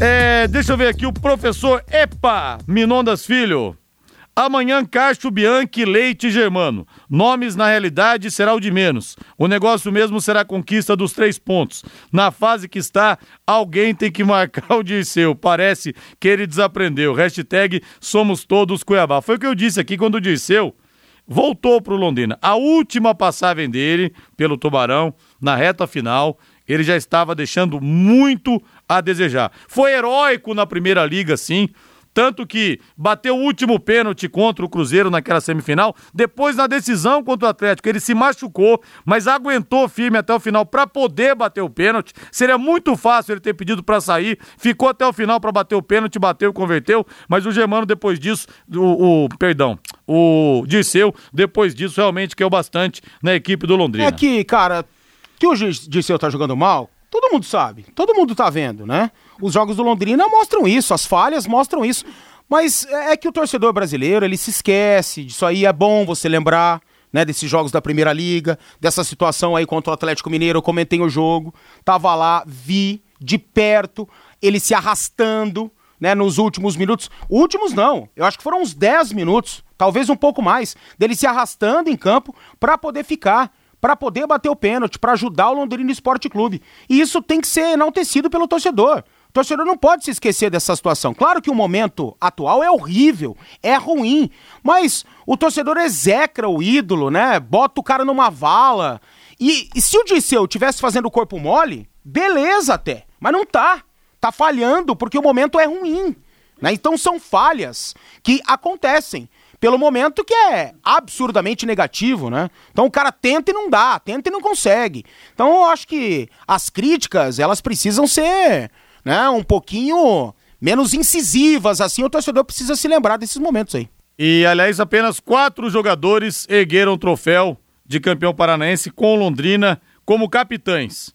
É, deixa eu ver aqui, o professor Epa Minondas Filho. Amanhã, Cacho Bianchi, Leite Germano. Nomes, na realidade, será o de menos. O negócio mesmo será a conquista dos três pontos. Na fase que está, alguém tem que marcar o Dirceu. Parece que ele desaprendeu. Hashtag somos todos Cuiabá. Foi o que eu disse aqui quando o Dirceu voltou para o Londrina. A última passagem dele pelo Tubarão, na reta final, ele já estava deixando muito a desejar. Foi heróico na primeira liga, sim. Tanto que bateu o último pênalti contra o Cruzeiro naquela semifinal. Depois, na decisão contra o Atlético, ele se machucou, mas aguentou firme até o final para poder bater o pênalti. Seria muito fácil ele ter pedido para sair. Ficou até o final para bater o pênalti, bateu, converteu. Mas o Germano, depois disso, o, o perdão, o Dirceu, depois disso, realmente caiu bastante na equipe do Londrina. É que, cara, que o Dirceu tá jogando mal, todo mundo sabe, todo mundo tá vendo, né? Os jogos do Londrina mostram isso, as falhas mostram isso. Mas é que o torcedor brasileiro, ele se esquece disso aí, é bom você lembrar, né, desses jogos da Primeira Liga, dessa situação aí contra o Atlético Mineiro, eu comentei o jogo, tava lá, vi de perto, ele se arrastando, né, nos últimos minutos. Últimos não, eu acho que foram uns 10 minutos, talvez um pouco mais, dele se arrastando em campo para poder ficar, para poder bater o pênalti, para ajudar o Londrina Esporte Clube. E isso tem que ser enaltecido pelo torcedor. O torcedor não pode se esquecer dessa situação. Claro que o momento atual é horrível, é ruim, mas o torcedor execra o ídolo, né? Bota o cara numa vala. E, e se o Disseu tivesse fazendo o corpo mole, beleza até, mas não tá. Tá falhando porque o momento é ruim. Né? Então são falhas que acontecem pelo momento que é absurdamente negativo, né? Então o cara tenta e não dá, tenta e não consegue. Então eu acho que as críticas, elas precisam ser, né, um pouquinho menos incisivas, assim o torcedor precisa se lembrar desses momentos aí. E, aliás, apenas quatro jogadores ergueram o troféu de campeão paranaense com Londrina como capitães.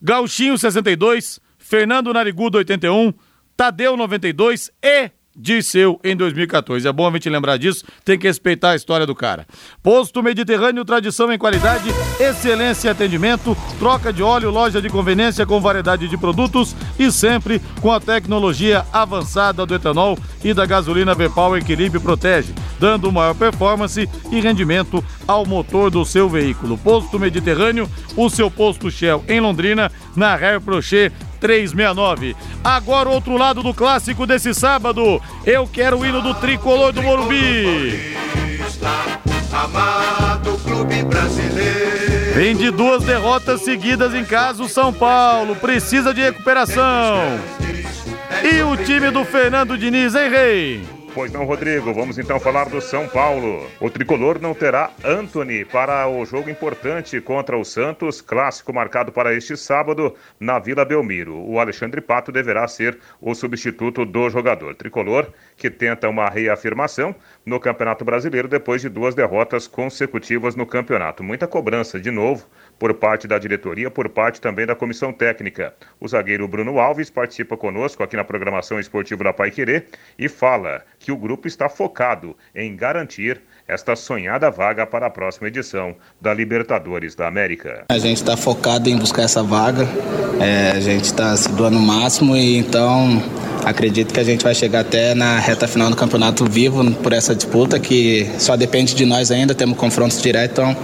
Gauchinho, 62, Fernando Narigudo, 81, Tadeu, 92 e Dirceu em 2014. É bom a gente lembrar disso, tem que respeitar a história do cara. Posto Mediterrâneo, tradição em qualidade, excelência em atendimento, troca de óleo, loja de conveniência com variedade de produtos e sempre com a tecnologia avançada do etanol e da gasolina V-Power Equilíbrio Protege, dando maior performance e rendimento ao motor do seu veículo. Posto Mediterrâneo, o seu posto Shell em Londrina, na Hair Prochet 369. Agora, outro lado do clássico desse sábado. Eu quero o hino do tricolor do Morumbi. Amado clube brasileiro. Vem de duas derrotas seguidas em casa, o São Paulo precisa de recuperação. E o time do Fernando Diniz, hein, Rei? Pois não, Rodrigo. Vamos então falar do São Paulo. O tricolor não terá Anthony para o jogo importante contra o Santos, clássico marcado para este sábado na Vila Belmiro. O Alexandre Pato deverá ser o substituto do jogador. Tricolor que tenta uma reafirmação no Campeonato Brasileiro depois de duas derrotas consecutivas no campeonato. Muita cobrança de novo por parte da diretoria, por parte também da comissão técnica. O zagueiro Bruno Alves participa conosco aqui na programação esportiva da Pai Querer e fala que o grupo está focado em garantir esta sonhada vaga para a próxima edição da Libertadores da América. A gente está focado em buscar essa vaga, é, a gente está se doando o máximo e então acredito que a gente vai chegar até na reta final do campeonato vivo por essa disputa, que só depende de nós ainda, temos confrontos diretos, então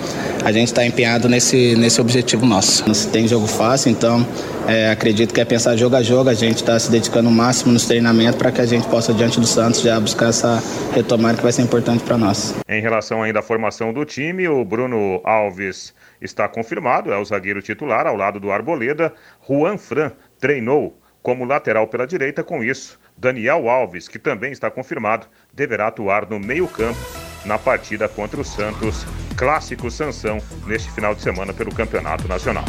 a gente está empenhado nesse, nesse objetivo nosso. Não se tem jogo fácil, então é, acredito que é pensar jogo a jogo, a gente está se dedicando o máximo nos treinamentos para que a gente possa, diante do Santos, já buscar essa retomada que vai ser importante para nós. Em relação ainda à formação do time, o Bruno Alves está confirmado, é o zagueiro titular ao lado do Arboleda. Juan Fran treinou como lateral pela direita, com isso, Daniel Alves, que também está confirmado, deverá atuar no meio-campo na partida contra o Santos, clássico Sansão, neste final de semana pelo Campeonato Nacional.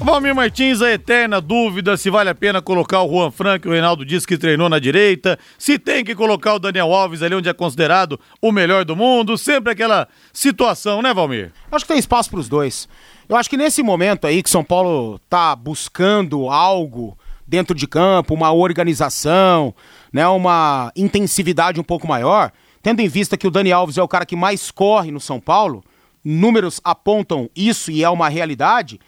Valmir Martins, a eterna dúvida se vale a pena colocar o Juan Frank, o Reinaldo disse que treinou na direita, se tem que colocar o Daniel Alves ali onde é considerado o melhor do mundo, sempre aquela situação, né, Valmir? Acho que tem espaço para os dois. Eu acho que nesse momento aí que São Paulo tá buscando algo dentro de campo, uma organização, né, uma intensividade um pouco maior, tendo em vista que o Dani Alves é o cara que mais corre no São Paulo, números apontam isso e é uma realidade.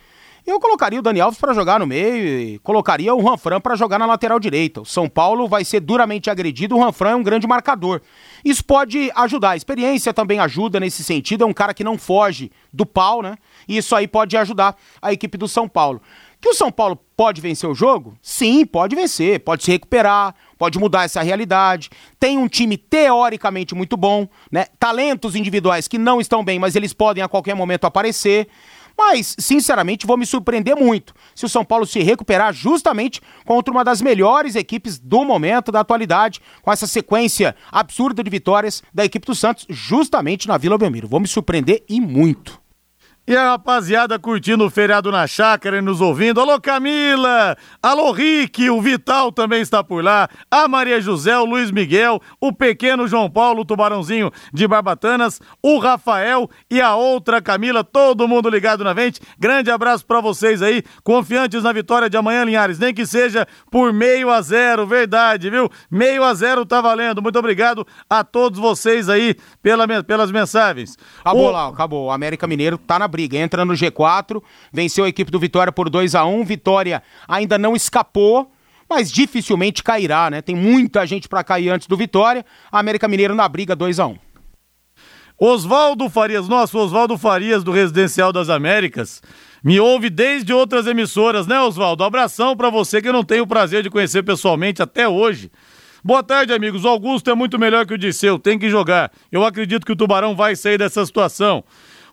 Eu colocaria o Dani Alves para jogar no meio e colocaria o Ranfran para jogar na lateral direita. O São Paulo vai ser duramente agredido, o Ranfran é um grande marcador. Isso pode ajudar. A experiência também ajuda nesse sentido, é um cara que não foge do pau, né? E isso aí pode ajudar a equipe do São Paulo. Que o São Paulo pode vencer o jogo? Sim, pode vencer, pode se recuperar, pode mudar essa realidade. Tem um time teoricamente muito bom, né? Talentos individuais que não estão bem, mas eles podem a qualquer momento aparecer. Mas, sinceramente, vou me surpreender muito se o São Paulo se recuperar justamente contra uma das melhores equipes do momento, da atualidade, com essa sequência absurda de vitórias da equipe do Santos, justamente na Vila Belmiro. Vou me surpreender e muito. E a rapaziada curtindo o feriado na chácara e nos ouvindo. Alô, Camila! Alô, Rick! O Vital também está por lá. A Maria José, o Luiz Miguel, o pequeno João Paulo, o Tubarãozinho de Barbatanas, o Rafael e a outra Camila. Todo mundo ligado na vente. Grande abraço para vocês aí. Confiantes na vitória de amanhã, Linhares. Nem que seja por meio a zero. Verdade, viu? Meio a zero tá valendo. Muito obrigado a todos vocês aí pela, pelas mensagens. Acabou o... lá, acabou. O América Mineiro tá na briga, entra no G4, venceu a equipe do Vitória por 2 a 1 Vitória ainda não escapou, mas dificilmente cairá, né? Tem muita gente para cair antes do Vitória. A América Mineiro na briga 2 a 1 Oswaldo Farias, nosso Oswaldo Farias do Residencial das Américas, me ouve desde outras emissoras, né, Oswaldo? Abração para você que eu não tenho o prazer de conhecer pessoalmente até hoje. Boa tarde, amigos. O Augusto é muito melhor que o Disseu, tem que jogar. Eu acredito que o Tubarão vai sair dessa situação.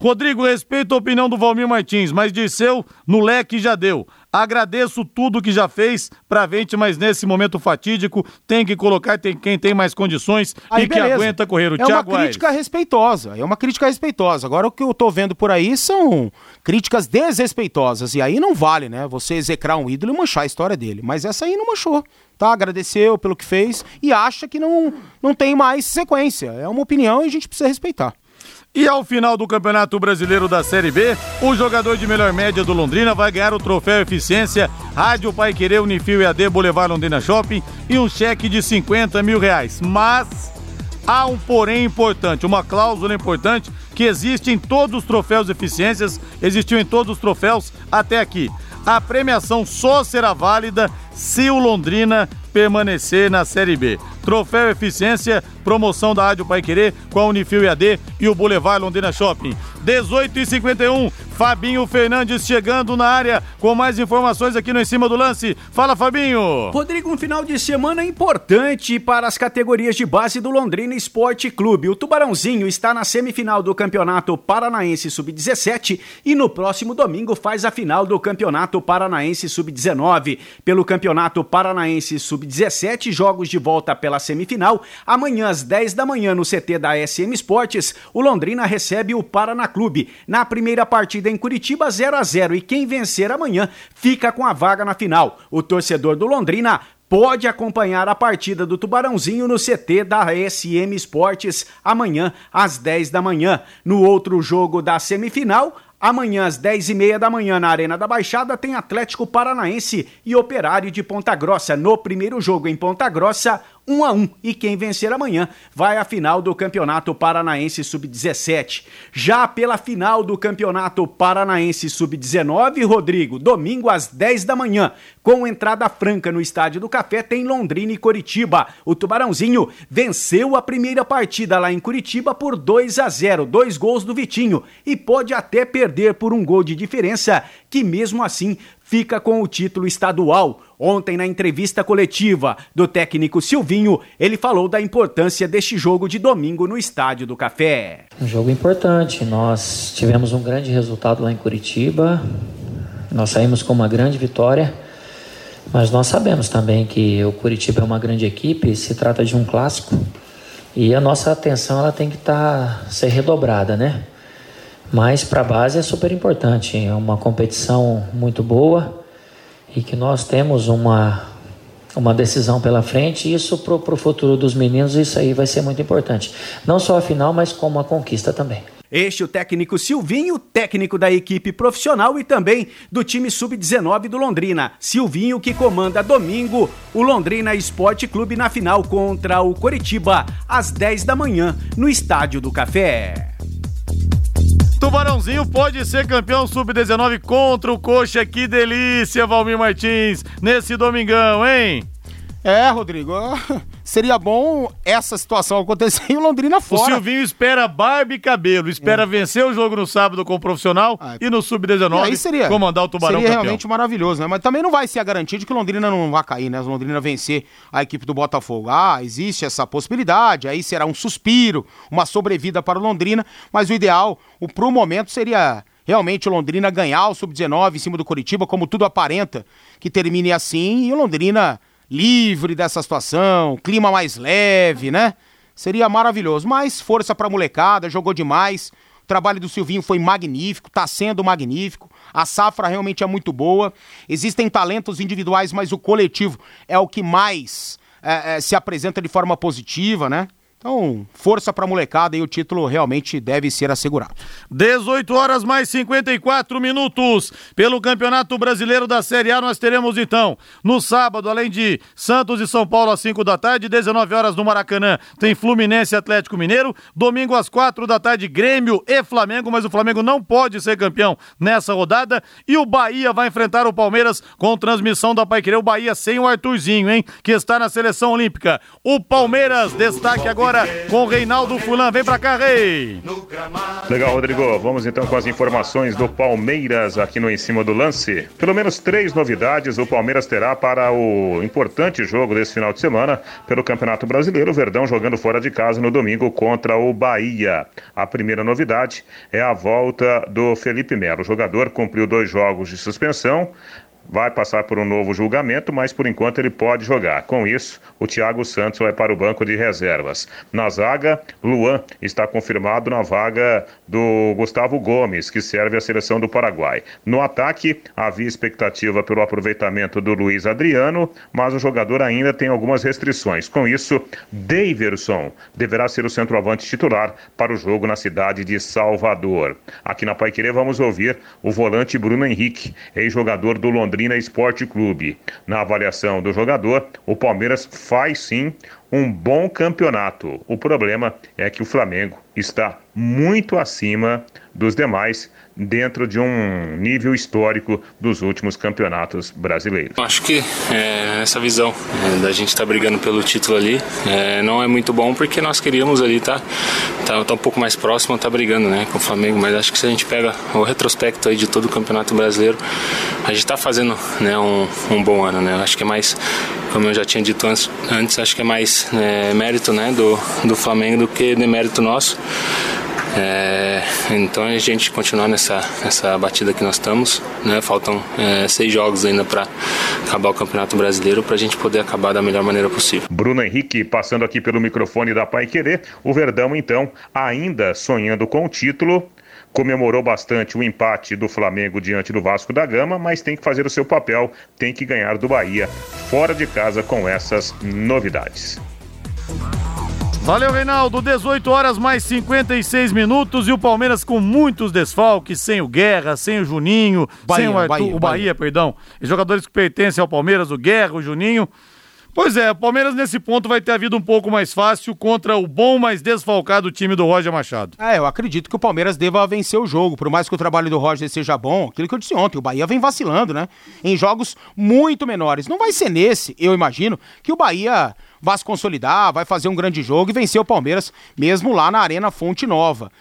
Rodrigo, respeito a opinião do Valmir Martins, mas Disseu no leque já deu. Agradeço tudo que já fez pra gente, mas nesse momento fatídico tem que colocar tem, quem tem mais condições aí, e beleza. que aguenta correr. O é Thiago uma crítica Aires. respeitosa, é uma crítica respeitosa. Agora o que eu tô vendo por aí são críticas desrespeitosas. E aí não vale, né? Você execrar um ídolo e manchar a história dele. Mas essa aí não manchou. Tá, agradeceu pelo que fez e acha que não, não tem mais sequência. É uma opinião e a gente precisa respeitar. E ao final do Campeonato Brasileiro da Série B, o jogador de melhor média do Londrina vai ganhar o troféu Eficiência Rádio Pai Querer Unifil EAD Boulevard Londrina Shopping e um cheque de 50 mil reais. Mas há um porém importante, uma cláusula importante que existe em todos os troféus Eficiências, existiu em todos os troféus até aqui. A premiação só será válida se o Londrina permanecer na Série B. Troféu Eficiência, promoção da Rádio Pai Querer com a Unifil EAD e o Boulevard Londrina Shopping. 18 e 51 Fabinho Fernandes chegando na área com mais informações aqui no Em Cima do Lance. Fala, Fabinho! Rodrigo, um final de semana importante para as categorias de base do Londrina Esporte Clube. O Tubarãozinho está na semifinal do Campeonato Paranaense Sub-17 e no próximo domingo faz a final do Campeonato Paranaense Sub-19. Pelo Campeonato Paranaense Sub-17, jogos de volta pela semifinal. Amanhã às 10 da manhã no CT da SM Esportes, o Londrina recebe o Paraná Clube. Na primeira partida em Curitiba, 0 a 0 e quem vencer amanhã fica com a vaga na final. O torcedor do Londrina pode acompanhar a partida do Tubarãozinho no CT da SM Esportes amanhã às 10 da manhã. No outro jogo da semifinal, Amanhã, às 10h30 da manhã, na Arena da Baixada, tem Atlético Paranaense e Operário de Ponta Grossa. No primeiro jogo em Ponta Grossa, 1 a 1 e quem vencer amanhã vai à final do Campeonato Paranaense Sub-17. Já pela final do Campeonato Paranaense Sub-19, Rodrigo, domingo às 10 da manhã, com entrada franca no Estádio do Café, tem Londrina e Coritiba. O Tubarãozinho venceu a primeira partida lá em Curitiba por 2 a 0, dois gols do Vitinho e pode até perder por um gol de diferença, que mesmo assim fica com o título estadual. Ontem, na entrevista coletiva do técnico Silvinho, ele falou da importância deste jogo de domingo no Estádio do Café. Um jogo importante. Nós tivemos um grande resultado lá em Curitiba. Nós saímos com uma grande vitória. Mas nós sabemos também que o Curitiba é uma grande equipe, se trata de um clássico. E a nossa atenção ela tem que tá, ser redobrada, né? Mas para a base é super importante, é uma competição muito boa e que nós temos uma, uma decisão pela frente. Isso para o futuro dos meninos, isso aí vai ser muito importante. Não só a final, mas como a conquista também. Este o técnico Silvinho, técnico da equipe profissional e também do time sub-19 do Londrina. Silvinho que comanda domingo o Londrina Esporte Clube na final contra o Coritiba às 10 da manhã no Estádio do Café. Tubarãozinho pode ser campeão sub-19 contra o Coxa. Que delícia, Valmir Martins, nesse domingão, hein? É, Rodrigo, seria bom essa situação acontecer em Londrina fora. O Silvinho espera barba e cabelo, espera é. vencer o jogo no sábado com o profissional ah, e no sub-19 comandar o Tubarão Seria campeão. realmente maravilhoso, né? Mas também não vai ser a garantia de que Londrina não vai cair, né? Londrina vencer a equipe do Botafogo. Ah, existe essa possibilidade, aí será um suspiro, uma sobrevida para o Londrina, mas o ideal, o pro momento seria realmente o Londrina ganhar o sub-19 em cima do Curitiba, como tudo aparenta que termine assim, e o Londrina livre dessa situação, clima mais leve, né? Seria maravilhoso. Mas força pra molecada, jogou demais. O trabalho do Silvinho foi magnífico, tá sendo magnífico. A safra realmente é muito boa. Existem talentos individuais, mas o coletivo é o que mais é, é, se apresenta de forma positiva, né? Então, força pra molecada e o título realmente deve ser assegurado. 18 horas mais 54 minutos. Pelo Campeonato Brasileiro da Série A, nós teremos então, no sábado, além de Santos e São Paulo às 5 da tarde, 19 horas no Maracanã, tem Fluminense e Atlético Mineiro. Domingo às 4 da tarde, Grêmio e Flamengo, mas o Flamengo não pode ser campeão nessa rodada. E o Bahia vai enfrentar o Palmeiras com transmissão da Paiquerê. O Bahia sem o Arthurzinho, hein? Que está na seleção olímpica. O Palmeiras, destaque agora agora com o Reinaldo Fulan. Vem pra cá, Rei. Legal, Rodrigo. Vamos então com as informações do Palmeiras aqui no Em Cima do Lance. Pelo menos três novidades o Palmeiras terá para o importante jogo desse final de semana pelo Campeonato Brasileiro. Verdão jogando fora de casa no domingo contra o Bahia. A primeira novidade é a volta do Felipe Melo. O jogador cumpriu dois jogos de suspensão vai passar por um novo julgamento, mas por enquanto ele pode jogar. Com isso, o Thiago Santos vai para o banco de reservas. Na zaga, Luan está confirmado na vaga do Gustavo Gomes, que serve a seleção do Paraguai. No ataque, havia expectativa pelo aproveitamento do Luiz Adriano, mas o jogador ainda tem algumas restrições. Com isso, Daverson deverá ser o centroavante titular para o jogo na cidade de Salvador. Aqui na Paiquerê vamos ouvir o volante Bruno Henrique, ex-jogador do Londrina Londrina Esporte Clube. Na avaliação do jogador, o Palmeiras faz sim um bom campeonato. O problema é que o Flamengo está muito acima dos demais dentro de um nível histórico dos últimos campeonatos brasileiros. Acho que é, essa visão é, da gente estar tá brigando pelo título ali é, não é muito bom porque nós queríamos ali tá, tá, tá um pouco mais próximo, tá brigando né, com o Flamengo, mas acho que se a gente pega o retrospecto aí de todo o campeonato brasileiro, a gente está fazendo né, um, um bom ano, né? Acho que é mais como eu já tinha dito antes, antes acho que é mais é, mérito né, do, do Flamengo do que demérito nosso. É, então a gente continuar nessa, nessa batida que nós estamos, né? Faltam é, seis jogos ainda para acabar o Campeonato Brasileiro para a gente poder acabar da melhor maneira possível. Bruno Henrique passando aqui pelo microfone da Pai Querer, o Verdão então ainda sonhando com o título, comemorou bastante o empate do Flamengo diante do Vasco da Gama, mas tem que fazer o seu papel, tem que ganhar do Bahia fora de casa com essas novidades. Valeu, Reinaldo. 18 horas mais 56 minutos e o Palmeiras com muitos desfalques, sem o Guerra, sem o Juninho, Bahia, sem o Arthur, Bahia, o Bahia, Bahia, perdão. Os jogadores que pertencem ao Palmeiras, o Guerra, o Juninho. Pois é, o Palmeiras nesse ponto vai ter a vida um pouco mais fácil contra o bom, mas desfalcado time do Roger Machado. É, eu acredito que o Palmeiras deva vencer o jogo, por mais que o trabalho do Roger seja bom, aquilo que eu disse ontem, o Bahia vem vacilando, né? Em jogos muito menores. Não vai ser nesse, eu imagino, que o Bahia vai se consolidar, vai fazer um grande jogo e vencer o Palmeiras, mesmo lá na Arena Fonte Nova.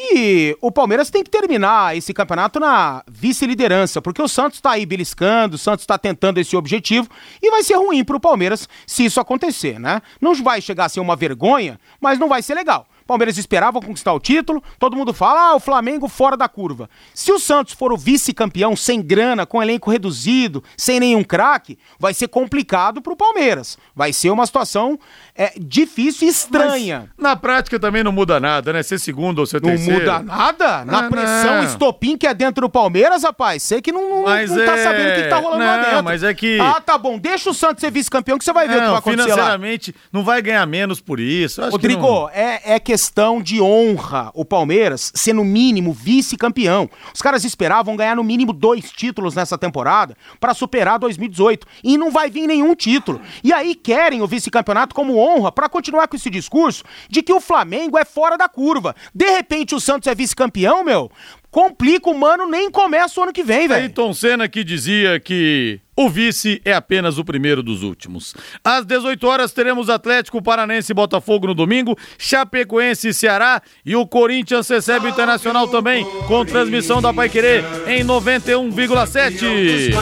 E o Palmeiras tem que terminar esse campeonato na vice-liderança, porque o Santos está aí beliscando, o Santos está tentando esse objetivo e vai ser ruim para o Palmeiras se isso acontecer, né? Não vai chegar a ser uma vergonha, mas não vai ser legal. Palmeiras esperava conquistar o título, todo mundo fala, ah, o Flamengo fora da curva. Se o Santos for o vice-campeão sem grana, com elenco reduzido, sem nenhum craque, vai ser complicado pro Palmeiras. Vai ser uma situação é, difícil e estranha. Mas na prática também não muda nada, né? Ser segundo ou ser não terceiro. Não muda nada? Na Ah, pressão não. estopim que é dentro do Palmeiras, rapaz, sei que não, não, Mas não tá é- sabendo o que, que tá rolando lá não, dentro. mas é que- Ah, tá bom, deixa o Santos ser vice-campeão que você vai ver o que Não, vai acontecer lá. financeiramente não vai ganhar menos por isso. Rodrigo, não- é, é questão de honra o Palmeiras ser no mínimo vice-campeão. Os caras esperavam ganhar no mínimo dois títulos nessa temporada para superar 2018 e não vai vir nenhum título. E aí querem o vice-campeonato como honra para continuar com esse discurso de que o Flamengo é fora da curva. De repente o Santos é vice-campeão, meu. Complica o mano, nem começa o ano que vem, velho. Ayrton Senna que dizia que o vice é apenas o primeiro dos últimos. Às 18 horas teremos Atlético Paranense e Botafogo no domingo, Chapecoense e Ceará e o Corinthians recebe o Internacional também com transmissão da Paiquerê em 91,7.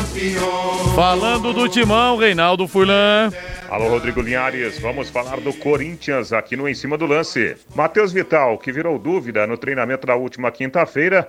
Falando do Timão, Reinaldo Furlan. Alô, Rodrigo Linhares, vamos falar do Corinthians aqui no Em Cima do Lance. Matheus Vital, que virou dúvida no treinamento da última quinta-feira,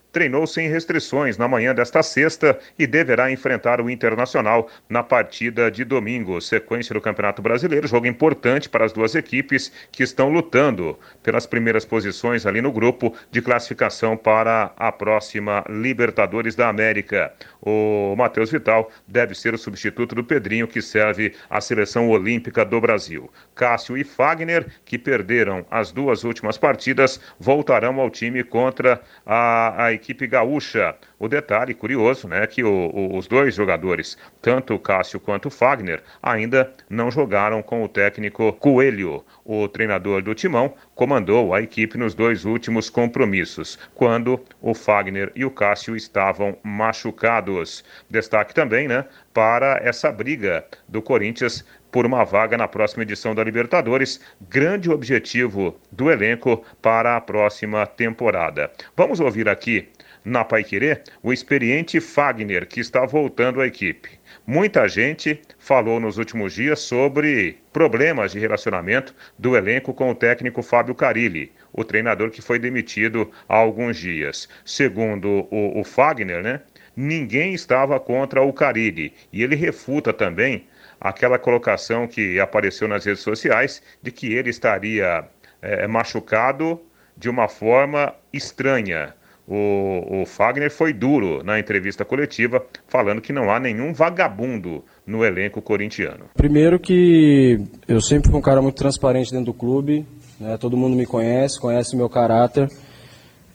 treinou sem restrições na manhã desta sexta e deverá enfrentar o Internacional na partida de domingo. Sequência do Campeonato Brasileiro, jogo importante para as duas equipes que estão lutando pelas primeiras posições ali no grupo de classificação para a próxima Libertadores da América. O Matheus Vital deve ser o substituto do Pedrinho, que serve à seleção olímpica do Brasil. Cássio e Fagner, que perderam as duas últimas partidas, voltarão ao time contra a, a equipe gaúcha. O detalhe curioso, né, que o- o- os dois jogadores, tanto o Cássio quanto o Fagner, ainda não jogaram com o técnico Coelho. O treinador do Timão comandou a equipe nos dois últimos compromissos, quando o Fagner e o Cássio estavam machucados. Destaque também, né, para essa briga do Corinthians por uma vaga na próxima edição da Libertadores, grande objetivo do elenco para a próxima temporada. Vamos ouvir aqui na Paiquerê o experiente Fagner, que está voltando à equipe. Muita gente falou nos últimos dias sobre problemas de relacionamento do elenco com o técnico Fábio Carilli, o treinador que foi demitido há alguns dias. Segundo o, o Fagner, né, ninguém estava contra o Carilli e ele refuta também aquela colocação que apareceu nas redes sociais de que ele estaria eh, machucado de uma forma estranha. O, o Fagner foi duro na entrevista coletiva, falando que não há nenhum vagabundo no elenco corintiano. Primeiro que eu sempre fui um cara muito transparente dentro do clube, né? todo mundo me conhece, conhece meu caráter.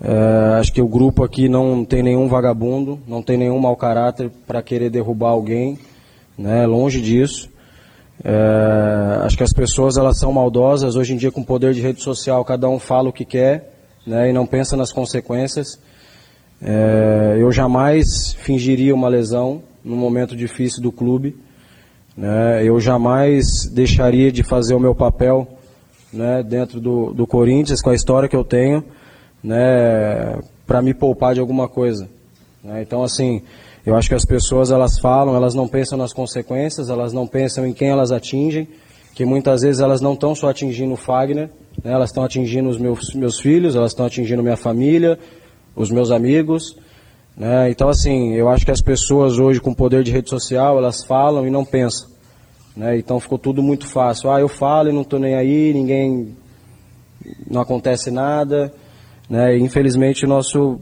É, acho que o grupo aqui não tem nenhum vagabundo, não tem nenhum mau caráter para querer derrubar alguém, né? longe disso. É, acho que as pessoas elas são maldosas hoje em dia com o poder de rede social, cada um fala o que quer né? e não pensa nas consequências. É, eu jamais fingiria uma lesão num momento difícil do clube. né? Eu jamais deixaria de fazer o meu papel né, dentro do, do Corinthians, com a história que eu tenho, né, para me poupar de alguma coisa. né? Então, assim, eu acho que as pessoas elas falam, elas não pensam nas consequências, elas não pensam em quem elas atingem, que muitas vezes elas não estão só atingindo o Fagner, né, elas estão atingindo os meus, meus filhos, elas estão atingindo minha família, os meus amigos. Né? Então, assim, eu acho que as pessoas hoje com poder de rede social, elas falam e não pensam. Né? Então ficou tudo muito fácil. Ah, eu falo e não estou nem aí, ninguém. não acontece nada. Né? Infelizmente o nosso.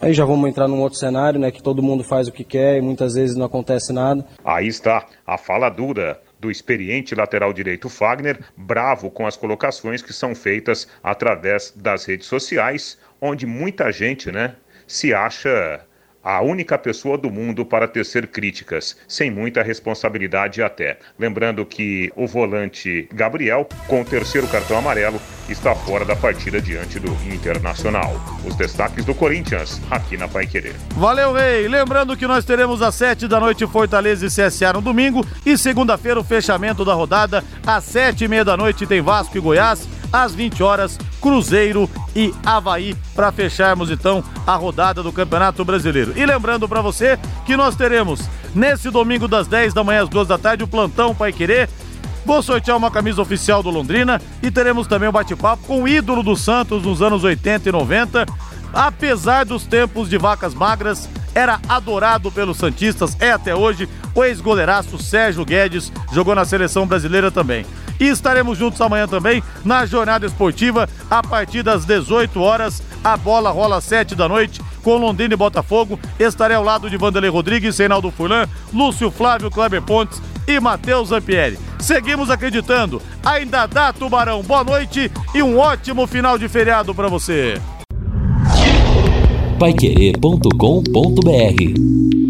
Aí já vamos entrar num outro cenário, né? Que todo mundo faz o que quer e muitas vezes não acontece nada. Aí está a fala dura do experiente lateral direito Fagner, bravo com as colocações que são feitas através das redes sociais, onde muita gente, né, se acha a única pessoa do mundo para tecer críticas, sem muita responsabilidade até. Lembrando que o volante Gabriel, com o terceiro cartão amarelo, está fora da partida diante do Internacional. Os destaques do Corinthians, aqui na Pai Querer. Valeu, Rei. Lembrando que nós teremos às sete da noite Fortaleza e CSA no domingo e segunda-feira o fechamento da rodada às sete e meia da noite tem Vasco e Goiás às 20 horas, Cruzeiro e Havaí, para fecharmos então a rodada do Campeonato Brasileiro. E lembrando para você que nós teremos nesse domingo das 10 da manhã às 2 da tarde o plantão Pai Querer. Vou sortear uma camisa oficial do Londrina e teremos também um bate-papo com o ídolo do Santos nos anos 80 e 90. Apesar dos tempos de vacas magras, era adorado pelos Santistas, é até hoje. O ex-goleiraço Sérgio Guedes jogou na seleção brasileira também. E estaremos juntos amanhã também na jornada esportiva a partir das 18 horas. A bola rola às 7 da noite com Londrina e Botafogo. Estarei ao lado de Vanderlei Rodrigues, Reinaldo Furlan, Lúcio Flávio, Kleber Pontes e Matheus Zampieri. Seguimos acreditando. Ainda dá, Tubarão. Boa noite e um ótimo final de feriado para você. Paiquerê.com.br